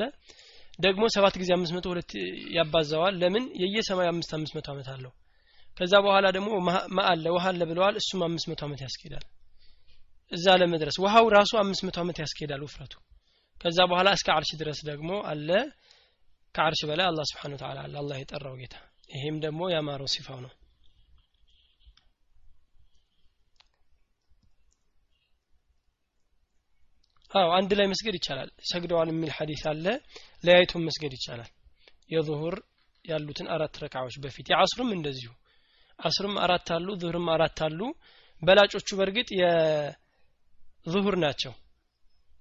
ደግሞ ሰባት ጊዜ አምስት መቶ ሁለት ያባዛዋል። ለምን? የየሰማዩ አምስት አምስት መቶ ዓመት አለው። ከዛ በኋላ ደግሞ ማ አለ ውሃ አለ ብለዋል። እሱም አምስት መቶ ዓመት ያስኬዳል እዛ ለመድረስ ውሃው ራሱ አምስት መቶ ዓመት ያስኬዳል ውፍረቱ። ከዛ በኋላ እስከ አርሽ ድረስ ደግሞ አለ። ከአርሽ በላይ አላህ ስብሓን ተላ አለ። አላህ የጠራው ጌታ። ይሄም ደግሞ ያማረው ሲፋው ነው። አዎ አንድ ላይ መስገድ ይቻላል። ሰግደዋል የሚል ሐዲስ አለ። ለያይቱን መስገድ ይቻላል። የዙሁር ያሉትን አራት ረካዎች በፊት የአስሩም እንደዚሁ። አስርም አራት አሉ ዙሁርም አራት አሉ። በላጮቹ በእርግጥ የዙሁር ናቸው።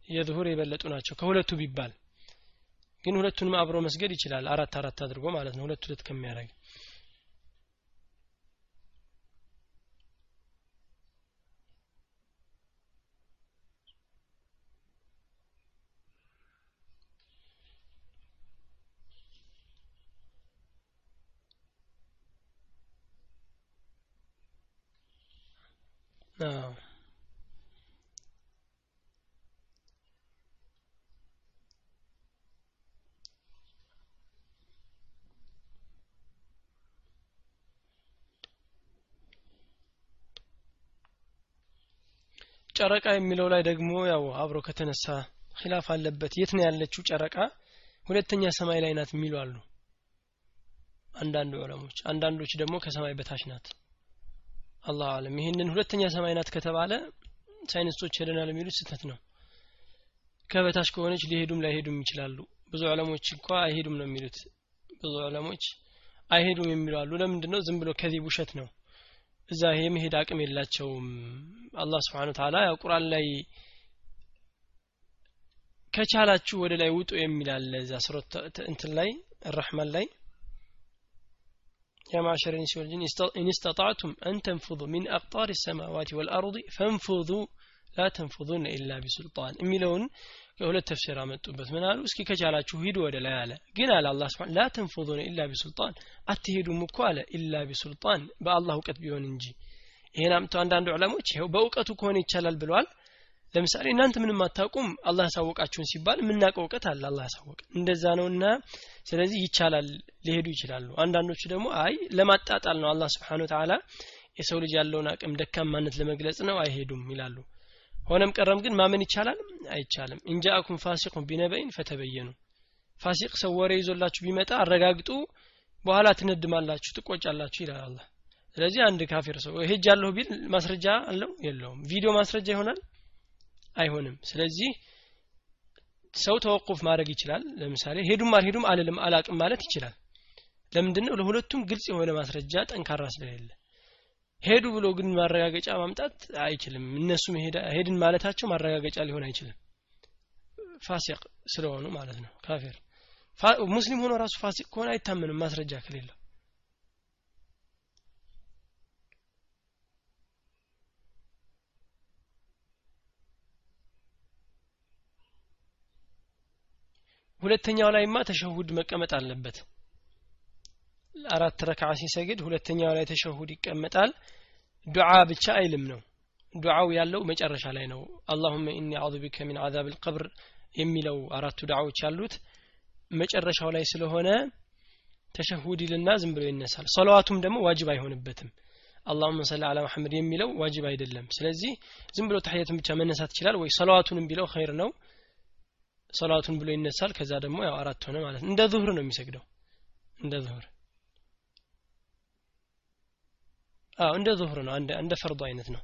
የዙሁር የበለጡ ናቸው። ከሁለቱ ቢባል ግን ሁለቱንም አብሮ መስገድ ይችላል። አራት አራት አድርጎ ማለት ነው። ሁለት ሁለት ከሚያደርግ አዎ ጨረቃ የሚለው ላይ ደግሞ ያው አብሮ ከተነሳ ኺላፍ አለበት። የት ነው ያለችው ጨረቃ? ሁለተኛ ሰማይ ላይ ናት የሚሉ አሉ። አንዳንድ ዑለሞች አንዳንዶች ደግሞ ከሰማይ በታች ናት። አላሁ አለም። ይህንን ሁለተኛ ሰማይ ናት ከተባለ ሳይንስቶች ሄደናል የሚሉት ስህተት ነው። ከበታች ከሆነች ሊሄዱም ላይሄዱም ይችላሉ። ብዙ ዑለሞች እንኳ አይሄዱም ነው የሚሉት። ብዙ ዑለሞች አይሄዱም የሚሉ አሉ። ለምንድን ነው ዝም ብሎ ከዚህ ውሸት ነው እዛ ይሄ የመሄድ አቅም የላቸውም አላህ ስብሓን ተላ ያው ቁርአን ላይ ከቻላችሁ ወደ ላይ ውጡ የሚል አለ እዛ ስሮት እንትን ላይ الرحمن ላይ يا معشر الإنس والجن إن استطعتم أن تنفذوا من أقطار السماوات والأرض فانفذوا لا تنفذون إلا بسلطان የሚለውን ከሁለት ተፍሲር አመጡበት። ምን አሉ? እስኪ ከቻላችሁ ሂዱ ወደ ላይ አለ። ግን አለ አላህ ስብሐ ላ ተንፉዙነ ኢላ ቢሱልጣን። አትሄዱም እኮ አለ ኢላ ቢሱልጣን በአላህ እውቀት ቢሆን እንጂ። ይሄን አምጥተው አንዳንድ ዑለሞች ይኸው በእውቀቱ ከሆነ ይቻላል ብለዋል። ለምሳሌ እናንተ ምንም አታውቁም አላህ ያሳወቃችሁን ሲባል የምናውቀው እውቀት አለ አላህ ያሳወቀ እንደዛ ነውና ስለዚህ ይቻላል ሊሄዱ ይችላሉ። አንዳንዶቹ ደግሞ አይ ለማጣጣል ነው አላህ ስብሓን ተዓላ የሰው ልጅ ያለውን አቅም ደካማነት ለመግለጽ ነው አይሄዱም ይላሉ ሆነም ቀረም ግን ማመን ይቻላል? አይቻልም። እንጃአኩም ፋሲቁን ቢነበይን ፈተበየኑ። ፋሲቅ ሰው ወሬ ይዞላችሁ ቢመጣ አረጋግጡ በኋላ ትነድማላችሁ ትቆጫላችሁ ይላል አላህ። ስለዚህ አንድ ካፊር ሰው ሄጃለሁ ቢል ማስረጃ አለው? የለውም። ቪዲዮ ማስረጃ ይሆናል? አይሆንም። ስለዚህ ሰው ተወቁፍ ማድረግ ይችላል። ለምሳሌ ሄዱም አልሄዱም አልልም አላቅም ማለት ይችላል። ለምንድነው? ለሁለቱም ግልጽ የሆነ ማስረጃ ጠንካራ ስለሌለ ሄዱ ብሎ ግን ማረጋገጫ ማምጣት አይችልም። እነሱም ሄድን ማለታቸው ማረጋገጫ ሊሆን አይችልም። ፋሲቅ ስለሆኑ ማለት ነው። ካፊር ሙስሊም ሆኖ ራሱ ፋሲቅ ከሆነ አይታመንም። ማስረጃ ከሌለው ሁለተኛው ላይማ ተሸሁድ መቀመጥ አለበት አራት ረክዓ ሲሰግድ ሁለተኛው ላይ ተሸሁድ ይቀመጣል። ዱዓ ብቻ አይልም ነው። ዱዓው ያለው መጨረሻ ላይ ነው። አላሁመ ኢኒ አዑዙ ቢከ ሚን አዛብ ልቀብር የሚለው አራቱ ዱዓዎች ያሉት መጨረሻው ላይ ስለሆነ ተሸሁድ ይልና ዝም ብሎ ይነሳል። ሰለዋቱም ደግሞ ዋጅብ አይሆንበትም። አላሁመ ሰሊ አላ መሐመድ የሚለው ዋጅብ አይደለም። ስለዚህ ዝም ብሎ ተሕየትን ብቻ መነሳት ይችላል ወይ ሰለዋቱንም ቢለው ኸይር ነው። ሰላቱን ብሎ ይነሳል። ከዛ ደግሞ ያው አራት ሆነ ማለት እንደ ዙህር ነው የሚሰግደው። እንደ ዙህር አዎ እንደ ዙህር ነው እንደ ፈርዱ አይነት ነው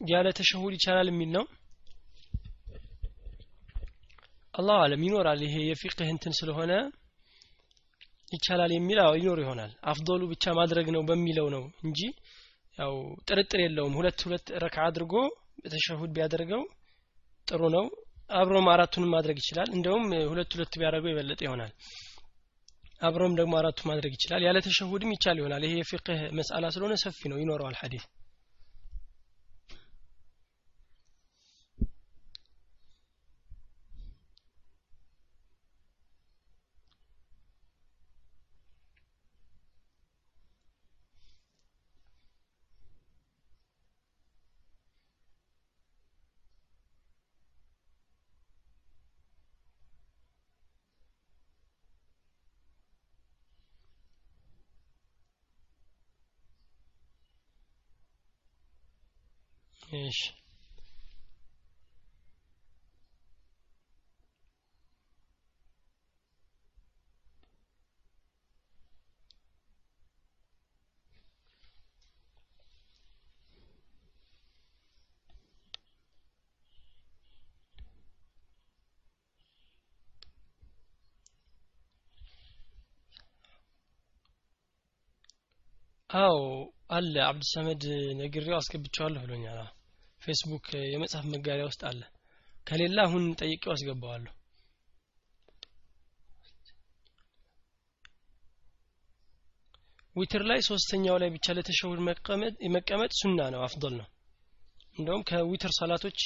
ያለ ተሸሁድ ይቻላል የሚል ነው። አላሁ አለም ይኖራል ይሄ የፊቅህ እንትን ስለሆነ ይቻላል የሚል አዎ ይኖር ይሆናል። አፍዶሉ ብቻ ማድረግ ነው በሚለው ነው እንጂ ያው ጥርጥር የለውም። ሁለት ሁለት ረካ አድርጎ ተሸሁድ ቢያደርገው ጥሩ ነው። አብሮም አራቱንም ማድረግ ይችላል። እንደውም ሁለት ሁለት ቢያደርገው የበለጠ ይሆናል። አብሮም ደግሞ አራቱ ማድረግ ይችላል። ያለ ተሸሁድም ይቻል ይሆናል። ይሄ የፊቅህ መስአላ ስለሆነ ሰፊ ነው ይኖረዋል ሐዲስ እሺ አዎ አለ አብዱሰመድ ነግሬው አስገብቼዋለሁ ብሎኛል ፌስቡክ የመጽሐፍ መጋሪያ ውስጥ አለ። ከሌላ አሁን ጠይቄው አስገባዋለሁ። ዊትር ላይ ሶስተኛው ላይ ብቻ ለተሸሁድ መቀመጥ ሱና ነው አፍضል ነው። እንደውም ከዊትር ሰላቶች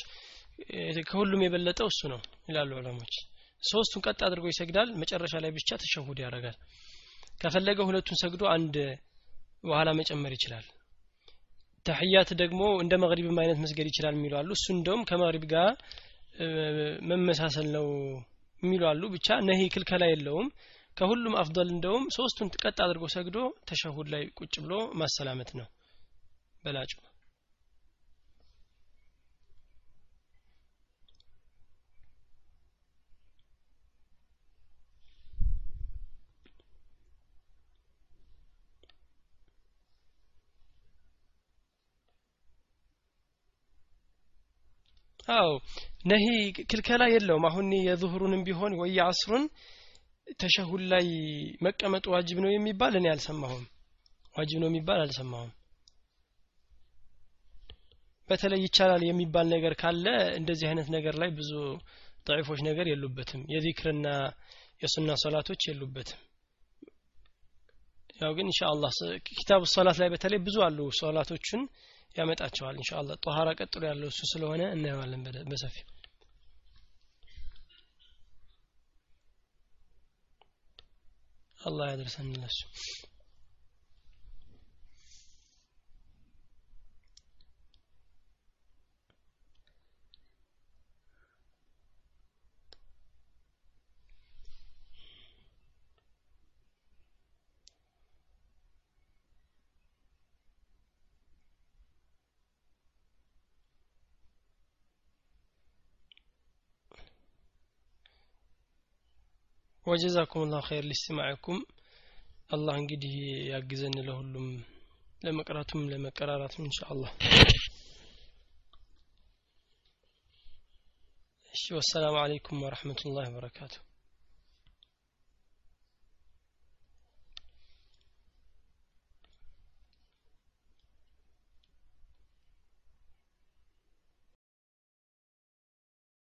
ከሁሉም የበለጠው እሱ ነው ይላሉ ዑለሞች ሶስቱን ቀጥ አድርጎ ይሰግዳል መጨረሻ ላይ ብቻ ተሸሁድ ያደርጋል። ከፈለገ ሁለቱን ሰግዶ አንድ በኋላ መጨመር ይችላል ተህያት ደግሞ እንደ መግሪብም አይነት መስገድ ይችላል የሚሉ አሉ። እሱ እንደውም ከመግሪብ ጋር መመሳሰል ነው የሚሉ አሉ። ብቻ ነሂ ክልከላ የለውም። ከሁሉም አፍضል እንደውም ሶስቱን ቀጥ አድርጎ ሰግዶ ተሸሁድ ላይ ቁጭ ብሎ ማሰላመት ነው። በላጩ አዎ ነሂ ክልከላ የለውም። አሁን የዙሁሩንም ቢሆን ወይ የአስሩን ተሸሁድ ላይ መቀመጡ ዋጅብ ነው የሚባል እኔ አልሰማሁም። ዋጅብ ነው የሚባል አልሰማሁም። በተለይ ይቻላል የሚባል ነገር ካለ እንደዚህ አይነት ነገር ላይ ብዙ ضعيفዎች ነገር የሉበትም። የዚክርና የሱና ሶላቶች የሉበትም። ያው ግን ኢንሻአላህ ኪታቡ ሰላት ላይ በተለይ ብዙ አሉ ሰላቶችን ያመጣቸዋል። ኢንሻአላህ ጧሃራ ቀጥሎ ያለው እሱ ስለሆነ እናየዋለን በሰፊው። አላህ ያደርሰን ለሱ ወጀዛኩም ላሁ ኸይር ሊስቲማዕኩም አላህ እንግዲህ ያግዘን ለሁሉም ለመቅራቱም ለመቀራራቱም እንሻ አላህ እሺ ወሰላሙ አለይኩም ወረሕመቱላህ ወበረካቱሁ